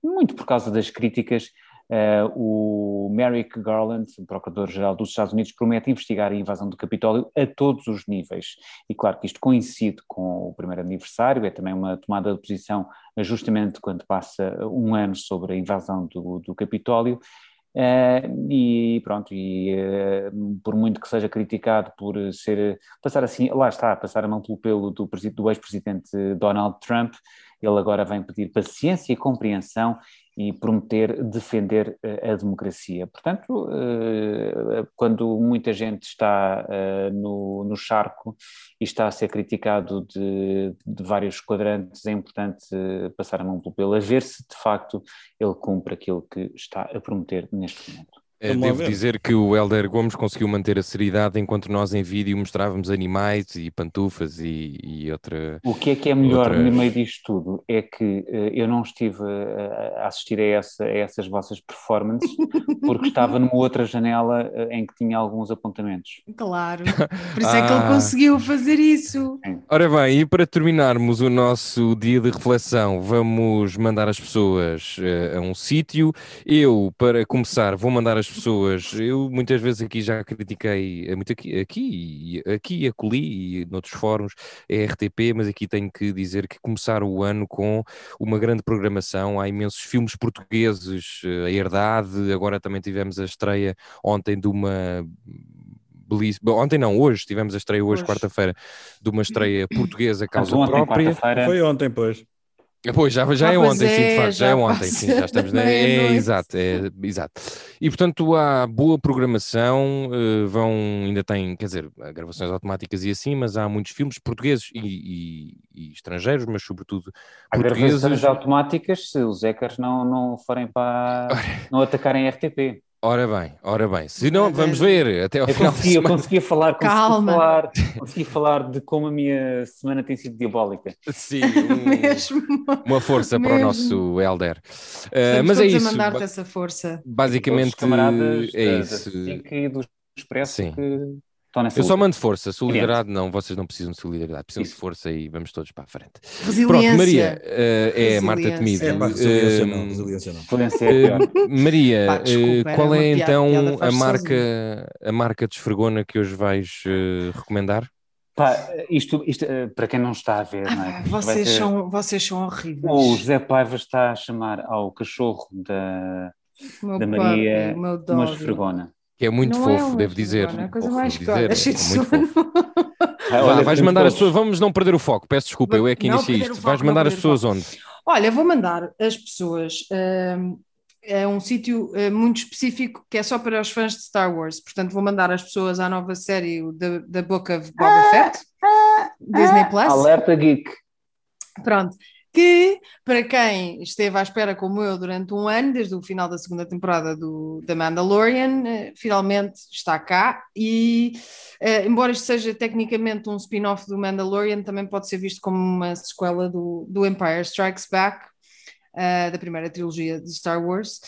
muito por causa das críticas, Uh, o Merrick Garland, o Procurador-Geral dos Estados Unidos, promete investigar a invasão do Capitólio a todos os níveis. E claro que isto coincide com o primeiro aniversário, é também uma tomada de posição justamente quando passa um ano sobre a invasão do, do Capitólio. Uh, e pronto, e uh, por muito que seja criticado por ser, passar assim, lá está, passar a mão pelo pelo do, do ex-presidente Donald Trump, ele agora vem pedir paciência e compreensão e prometer defender uh, a democracia. Portanto, uh, quando muita gente está uh, no, no, charco e está a ser criticado de, de vários quadrantes, é importante passar a mão pelo pelo, a ver se de facto ele cumpre aquilo que está a prometer neste momento. É, devo dizer que o Helder Gomes conseguiu manter a seriedade enquanto nós em vídeo mostrávamos animais e pantufas e, e outra. O que é que é melhor outra... no meio disto tudo é que uh, eu não estive a assistir a, essa, a essas vossas performances porque estava numa outra janela uh, em que tinha alguns apontamentos. Claro, por isso ah. é que ele ah. conseguiu fazer isso. Ora bem, e para terminarmos o nosso dia de reflexão, vamos mandar as pessoas uh, a um sítio. Eu, para começar, vou mandar as pessoas. Eu muitas vezes aqui já critiquei, eh, muito aqui, aqui, aqui e acolhi, e noutros fóruns, é RTP, mas aqui tenho que dizer que começar o ano com uma grande programação. Há imensos filmes portugueses, eh, a Herdade, agora também tivemos a estreia ontem de uma Ontem não, hoje tivemos a estreia, hoje, hoje. quarta-feira, de uma estreia portuguesa causa ontem, própria. Foi ontem, pois. Pois, já, já Ah, é pois ontem, sim, de é, facto, já, já é ontem, sim, já estamos na... É, exato, é, exato. E portanto há boa programação, eh, vão, ainda tem, quer dizer, gravações automáticas e assim, mas há muitos filmes portugueses e, e- e estrangeiros, mas sobretudo Há portugueses. gravações automáticas se os hackers não, não forem para. não atacarem a RTP. Ora bem, ora bem, se não, Mas é- vamos ver até ao Eu final da conseguia, eu conseguia falar, consegui Calma. falar, consegui falar de como a minha semana tem sido diabólica. Sim, um- Mesmo. uma força para o Mesmo. nosso Elder. Estamos mas é isso, a mandar-te essa força. basicamente camaradas é isso. da SIC e do Expresso Sim. que estão nessa Eu só luta. mando força, solidariedade não, vocês não precisam de solidariedade, precisam de Isso. força e vamos todos para a frente. Resiliência. Pronto, Maria, eh, é Marta. Temido. É pá, resiliência não, Eh, resiliência não. Eh, Maria, Pá, desculpa, qual é então piada a marca, a marca de esfregona que hoje vais recomendar? Pá, isto, isto, para quem não está a ver, não é? Ah, vocês, ser- são, vocês são horríveis. O José Paiva está a chamar ao cachorro da, da Maria uma esfregona. Que é muito Não é fofo, uma devo dizer. é a coisa Fofo, mais dizer, é muito sono. fofo. Ah, Vá, olha, vais mandar as pessoas, vamos não perder o foco, peço desculpa, eu é que iniciei isto. foco, Vais mandar as pessoas onde? Olha, vou mandar as pessoas hum, a um sítio eh, muito específico que é só para os fãs de Star Wars. Portanto, vou mandar as pessoas à nova série The Book of Boba Fett, Disney Plus. Alerta Geek. Pronto. Que, para quem esteve à espera, como eu, durante um ano, desde o final da segunda temporada do The Mandalorian, eh, finalmente está cá. E, eh, embora isto seja tecnicamente um spin-off do Mandalorian, também pode ser visto como uma sequela do, do Empire Strikes Back, eh, da primeira trilogia de Star Wars.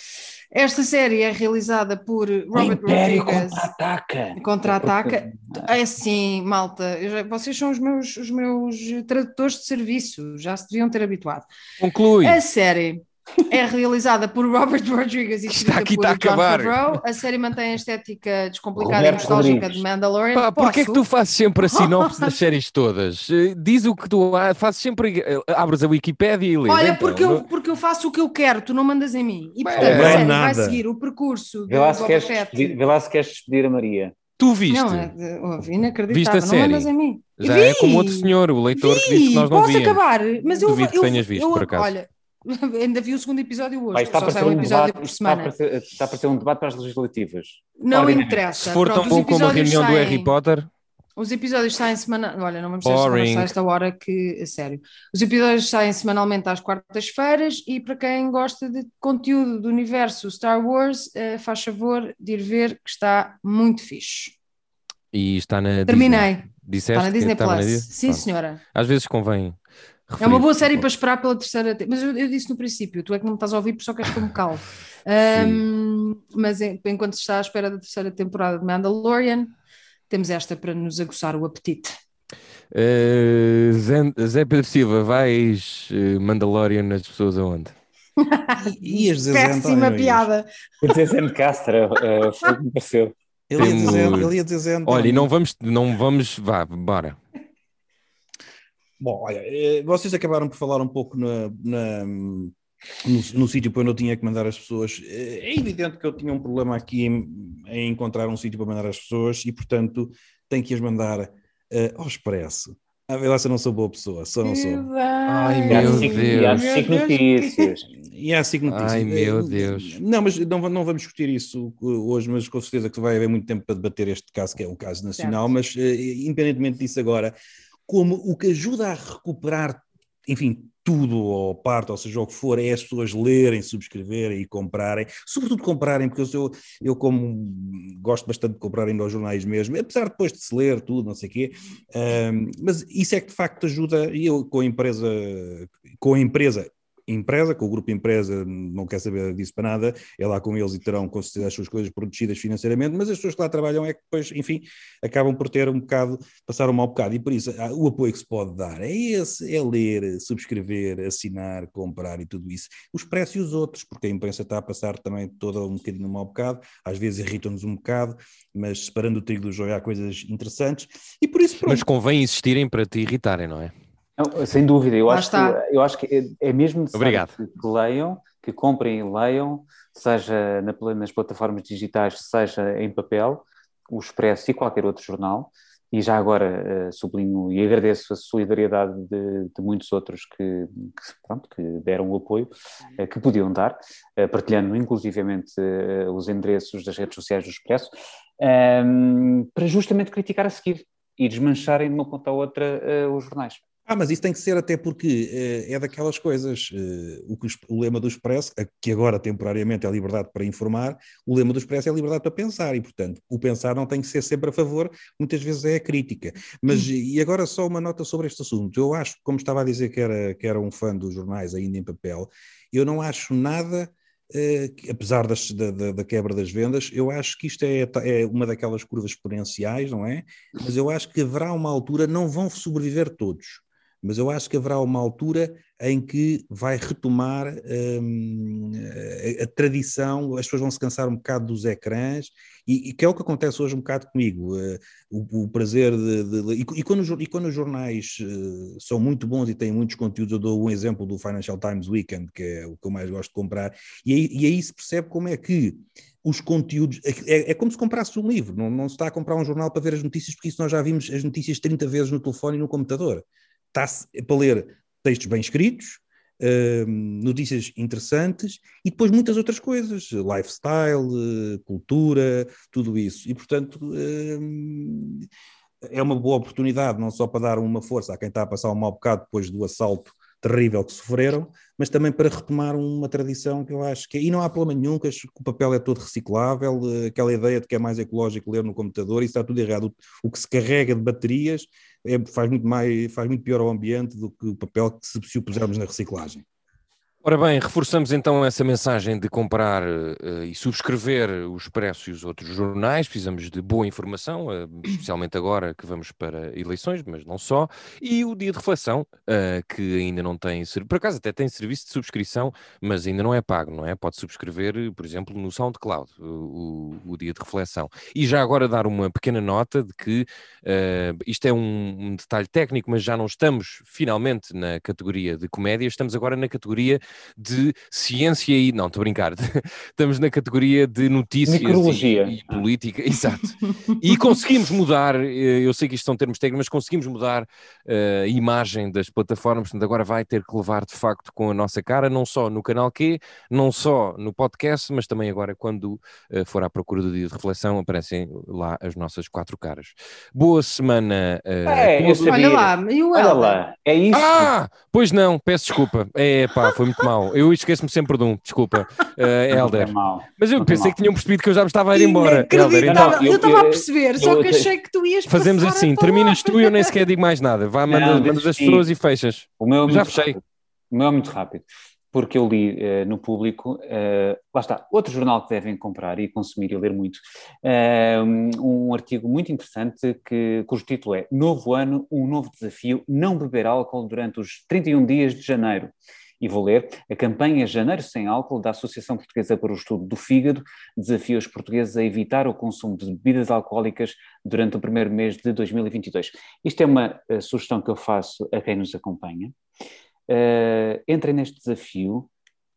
Esta série é realizada por Robert Império Rodriguez. contra-ataca. Contra-ataca. É assim, malta, eu já- vocês são os meus, os meus tradutores de serviço, já se deviam ter habituado. Conclui. A série é realizada por Robert Rodriguez e Está escrita aqui, por está a acabar. Favreau. A série mantém a estética descomplicada Roberto e nostálgica Rodrigues. de Mandalorian. Pá, porquê é que tu fazes sempre a sinopse das séries todas? Eh, Diz o que tu fazes sempre, eh, abres a Wikipédia e lês. Olha, então, porque, eu, não- porque eu faço o que eu quero, tu não mandas em mim. E portanto, não a é série vai seguir o percurso de Vê lá, se queres despedir, vê lá se queres despedir a Maria. Tu viste? Não, é, ouve, inacreditável, Viste a não série? mandas em mim. Já Vi! é como outro senhor, o leitor que disse que nós não posso víamos. acabar, mas eu, que eu, tenhas visto, eu- por acaso. Olha, ainda vi o segundo episódio hoje, Vai, está, só sai parecer um um episódio debate, por está, a semana. parecer, está a parecer um debate para as legislativas. Não interessa. Se for Pronto, tão bom como a reunião do saem- Harry Potter, Os episódios saem semana. Olha, não vamos ter esta hora que, a sério. Os episódios saem semanalmente às quartas-feiras e para quem gosta de conteúdo do universo Star Wars, eh, faz favor de ir ver que está muito fixe. e está na Terminei. Disney. Disseste Está na Disney Plus. Sim, Pronto. senhora. Às vezes convém. É uma boa série para esperar pela terceira te- Mas eu, eu disse no princípio, tu é que não me estás a ouvir, por só queres que eu me. Ahm, mas em- enquanto se está à espera da terceira temporada de Mandalorian, temos esta para nos aguçar o apetite. Eh, Zé, Zé Pedro Silva, vais eh, Mandalorian nas pessoas aonde? E Péssima piada. Quer dizer, Zé de Castro, eh, foi o que me pareceu. Ele ia dizer, Temos- ele ia dizer Zé António. Olha, e não vamos, não vamos, vá, bora. Bom, olha, eh, vocês acabaram por falar um pouco na, na- no, no sítio para onde eu tinha que mandar as pessoas. Eh, É evidente que eu tinha um problema aqui em, em encontrar um sítio para mandar as pessoas e, portanto, tenho que as mandar eh, ao expresso. A ver lá se eu não sou boa pessoa, só não sou. Ai, E há Meu cinco- Deus. e há cinco notícias. E há cinco notícias. Ai, meu Deus. Não, mas não, não vamos discutir isso uh, hoje, mas com certeza que vai haver muito tempo para debater este caso, que é um caso nacional, mas eh, independentemente disso agora, como o que ajuda a recuperar, enfim, tudo ou parte, ou seja, o que for, é as pessoas lerem, subscreverem e comprarem, sobretudo comprarem, porque eu, eu como gosto bastante de comprar ainda aos jornais mesmo, apesar depois de se ler tudo, não sei o quê, ahm, mas isso é que de facto ajuda, e eu com a empresa, com a empresa empresa, com o grupo empresa não quer saber disso para nada, é lá com eles e terão com certeza as suas coisas protegidas financeiramente, mas as pessoas que lá trabalham é que depois, enfim, acabam por ter um bocado, passar um mau bocado, e por isso ah, o apoio que se pode dar é esse, é ler, subscrever, assinar, comprar e tudo isso. Os preços e os outros, porque a imprensa está a passar também toda um bocadinho mau bocado, às vezes irritam-nos um bocado, mas separando o trigo do joio há coisas interessantes, e por isso, pronto, Mas convém insistirem para te irritarem, não é? Não, sem dúvida, eu Lá acho, está. que, eu acho que é, é mesmo necessário Obrigado. que, que leiam, que comprem e leiam, seja na- nas plataformas digitais, seja em papel, o Expresso e qualquer outro jornal, e já agora uh, sublinho e agradeço a solidariedade de, de muitos outros que, que, pronto, que deram o apoio uh, que podiam dar, uh, partilhando inclusivamente os endereços das redes sociais do Expresso, um, para justamente criticar a seguir e desmancharem de uma ponta a outra os jornais. Ah, mas isso tem que ser até porque uh, é daquelas coisas, uh, o, que o, lema do Expresso, que agora temporariamente é liberdade para informar, o lema do Expresso é liberdade para pensar, e portanto o pensar não tem que ser sempre a favor, muitas vezes é a crítica. Mas, hum. e agora só uma nota sobre este assunto, eu acho, como estava a dizer que era, que era um fã dos jornais ainda em papel, eu não acho nada... Uh, apesar das, da, da, quebra das vendas, eu acho que isto é, é, uma daquelas curvas exponenciais, não é? Mas eu acho que haverá uma altura, não vão sobreviver todos mas eu acho que haverá uma altura em que vai retomar hum, a, a, tradição, as pessoas vão se cansar um bocado dos ecrãs, e, e que é o que acontece hoje um bocado comigo. Uh, o, o, prazer de. de e, e, quando, e quando os jornais uh, são muito bons e têm muitos conteúdos, eu dou um exemplo do Financial Times Weekend, que é o que eu mais gosto de comprar, e aí, e aí se percebe como é que os conteúdos. É, é, como se comprasse um livro, não, não se está a comprar um jornal para ver as notícias, porque isso nós já vimos as notícias 30 vezes no telefone e no computador está para ler textos bem escritos, uh, notícias interessantes e depois muitas outras coisas, lifestyle, cultura, tudo isso. E, portanto, uh, é uma boa oportunidade, não só para dar uma força a quem está a passar um mau bocado depois do assalto terrível que sofreram, mas também para retomar uma tradição que eu acho que. É, e não há problema nenhum, que o papel é todo reciclável, eh, aquela ideia de que é mais ecológico ler no computador, isso está tudo errado. O, o que se carrega de baterias é, faz, muito mais, faz muito pior ao ambiente do que o papel que se, se o pusermos na reciclagem. Ora bem, reforçamos então essa mensagem de comprar uh, e subscrever o Expresso e os outros jornais. Precisamos de boa informação, uh, especialmente agora que vamos para eleições, mas não só. E o dia de reflexão, uh, que ainda não tem, por acaso até tem serviço de subscrição, mas ainda não é pago, não é? Pode subscrever, por exemplo, no SoundCloud, o, o dia de reflexão. E já agora dar uma pequena nota de que isto é um, um detalhe técnico, mas já não estamos finalmente na categoria de comédia, estamos agora na categoria de ciência e. Não, estou a brincar. Estamos na categoria de notícias e, e, política. Exato. E conseguimos mudar, eh, eu sei que isto são termos técnicos, mas conseguimos mudar uh, a imagem das plataformas. Portanto, agora vai ter que levar de facto com a nossa cara, não só no canal Q, não só no podcast, mas também agora, quando uh, for à procura do dia de reflexão, aparecem lá as nossas quatro caras. Boa semana. É, eu olha lá, olha lá, é isso. Ah, pois não, peço desculpa. É pá, foi muito mal. Eu esqueço-me sempre de um, desculpa, uh, Helder. Mas eu pensei que tinham percebido que eu já me estava a ir embora. Helder, então, eu estava a perceber, só que achei que tu ias Fazemos assim, terminas tu e eu nem sequer digo mais nada. Vá, manda, mandas as pessoas e fechas. O meu é já fechei. Rápido. O meu é muito rápido porque eu li uh, no público, uh, lá está, outro jornal que devem comprar e consumir e ler muito, uh, um, um, artigo muito interessante que, cujo título é Novo Ano, um novo desafio, não beber álcool durante os 31 dias de janeiro. E vou ler. A campanha Janeiro Sem Álcool da Associação Portuguesa para o Estudo do Fígado desafia os portugueses a evitar o consumo de bebidas alcoólicas durante o primeiro mês de 2022. Isto é uma uh, sugestão que eu faço a quem nos acompanha. Uh, entrem neste desafio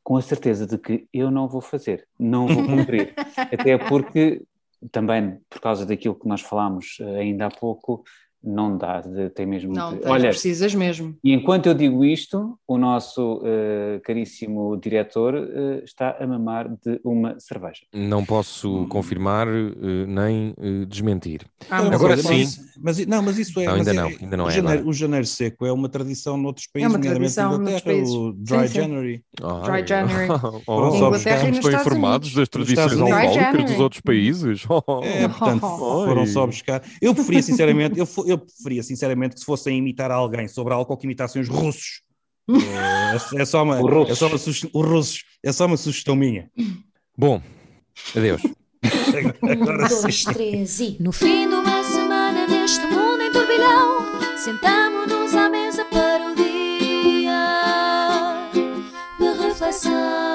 com a certeza de que eu não vou fazer, não vou cumprir. Até porque, também por causa daquilo que nós falámos uh, ainda há pouco, não dá, de, tem mesmo. Não, de, olha, precisas mesmo. E enquanto eu digo isto, o nosso uh, caríssimo diretor uh, está a mamar de uma cerveja. Não posso hum. confirmar uh, nem desmentir. Ah, Agora sim. Mas, não, mas isso é. Não, ainda, é, não, ainda não o é. Janeiro, o janeiro seco é uma tradição noutros países, é nomeadamente na Inglaterra, o Dry sim, sim. January. Oh, Dry January. Oh, Inglaterra estão informados das tradições alcoólicas dos outros países. É, portanto, foram só buscar. Eu preferia, sinceramente, eu, eu preferia, sinceramente, que se fossem imitar alguém sobre álcool que imitassem os russos. É, é só uma, russos. É só uma sugestão, os russos. É só uma sugestão minha. Bom, adeus. Agora um, dois, três e... No fim de uma semana neste mundo em turbilhão Sentamo-nos à mesa para o dia De reflexão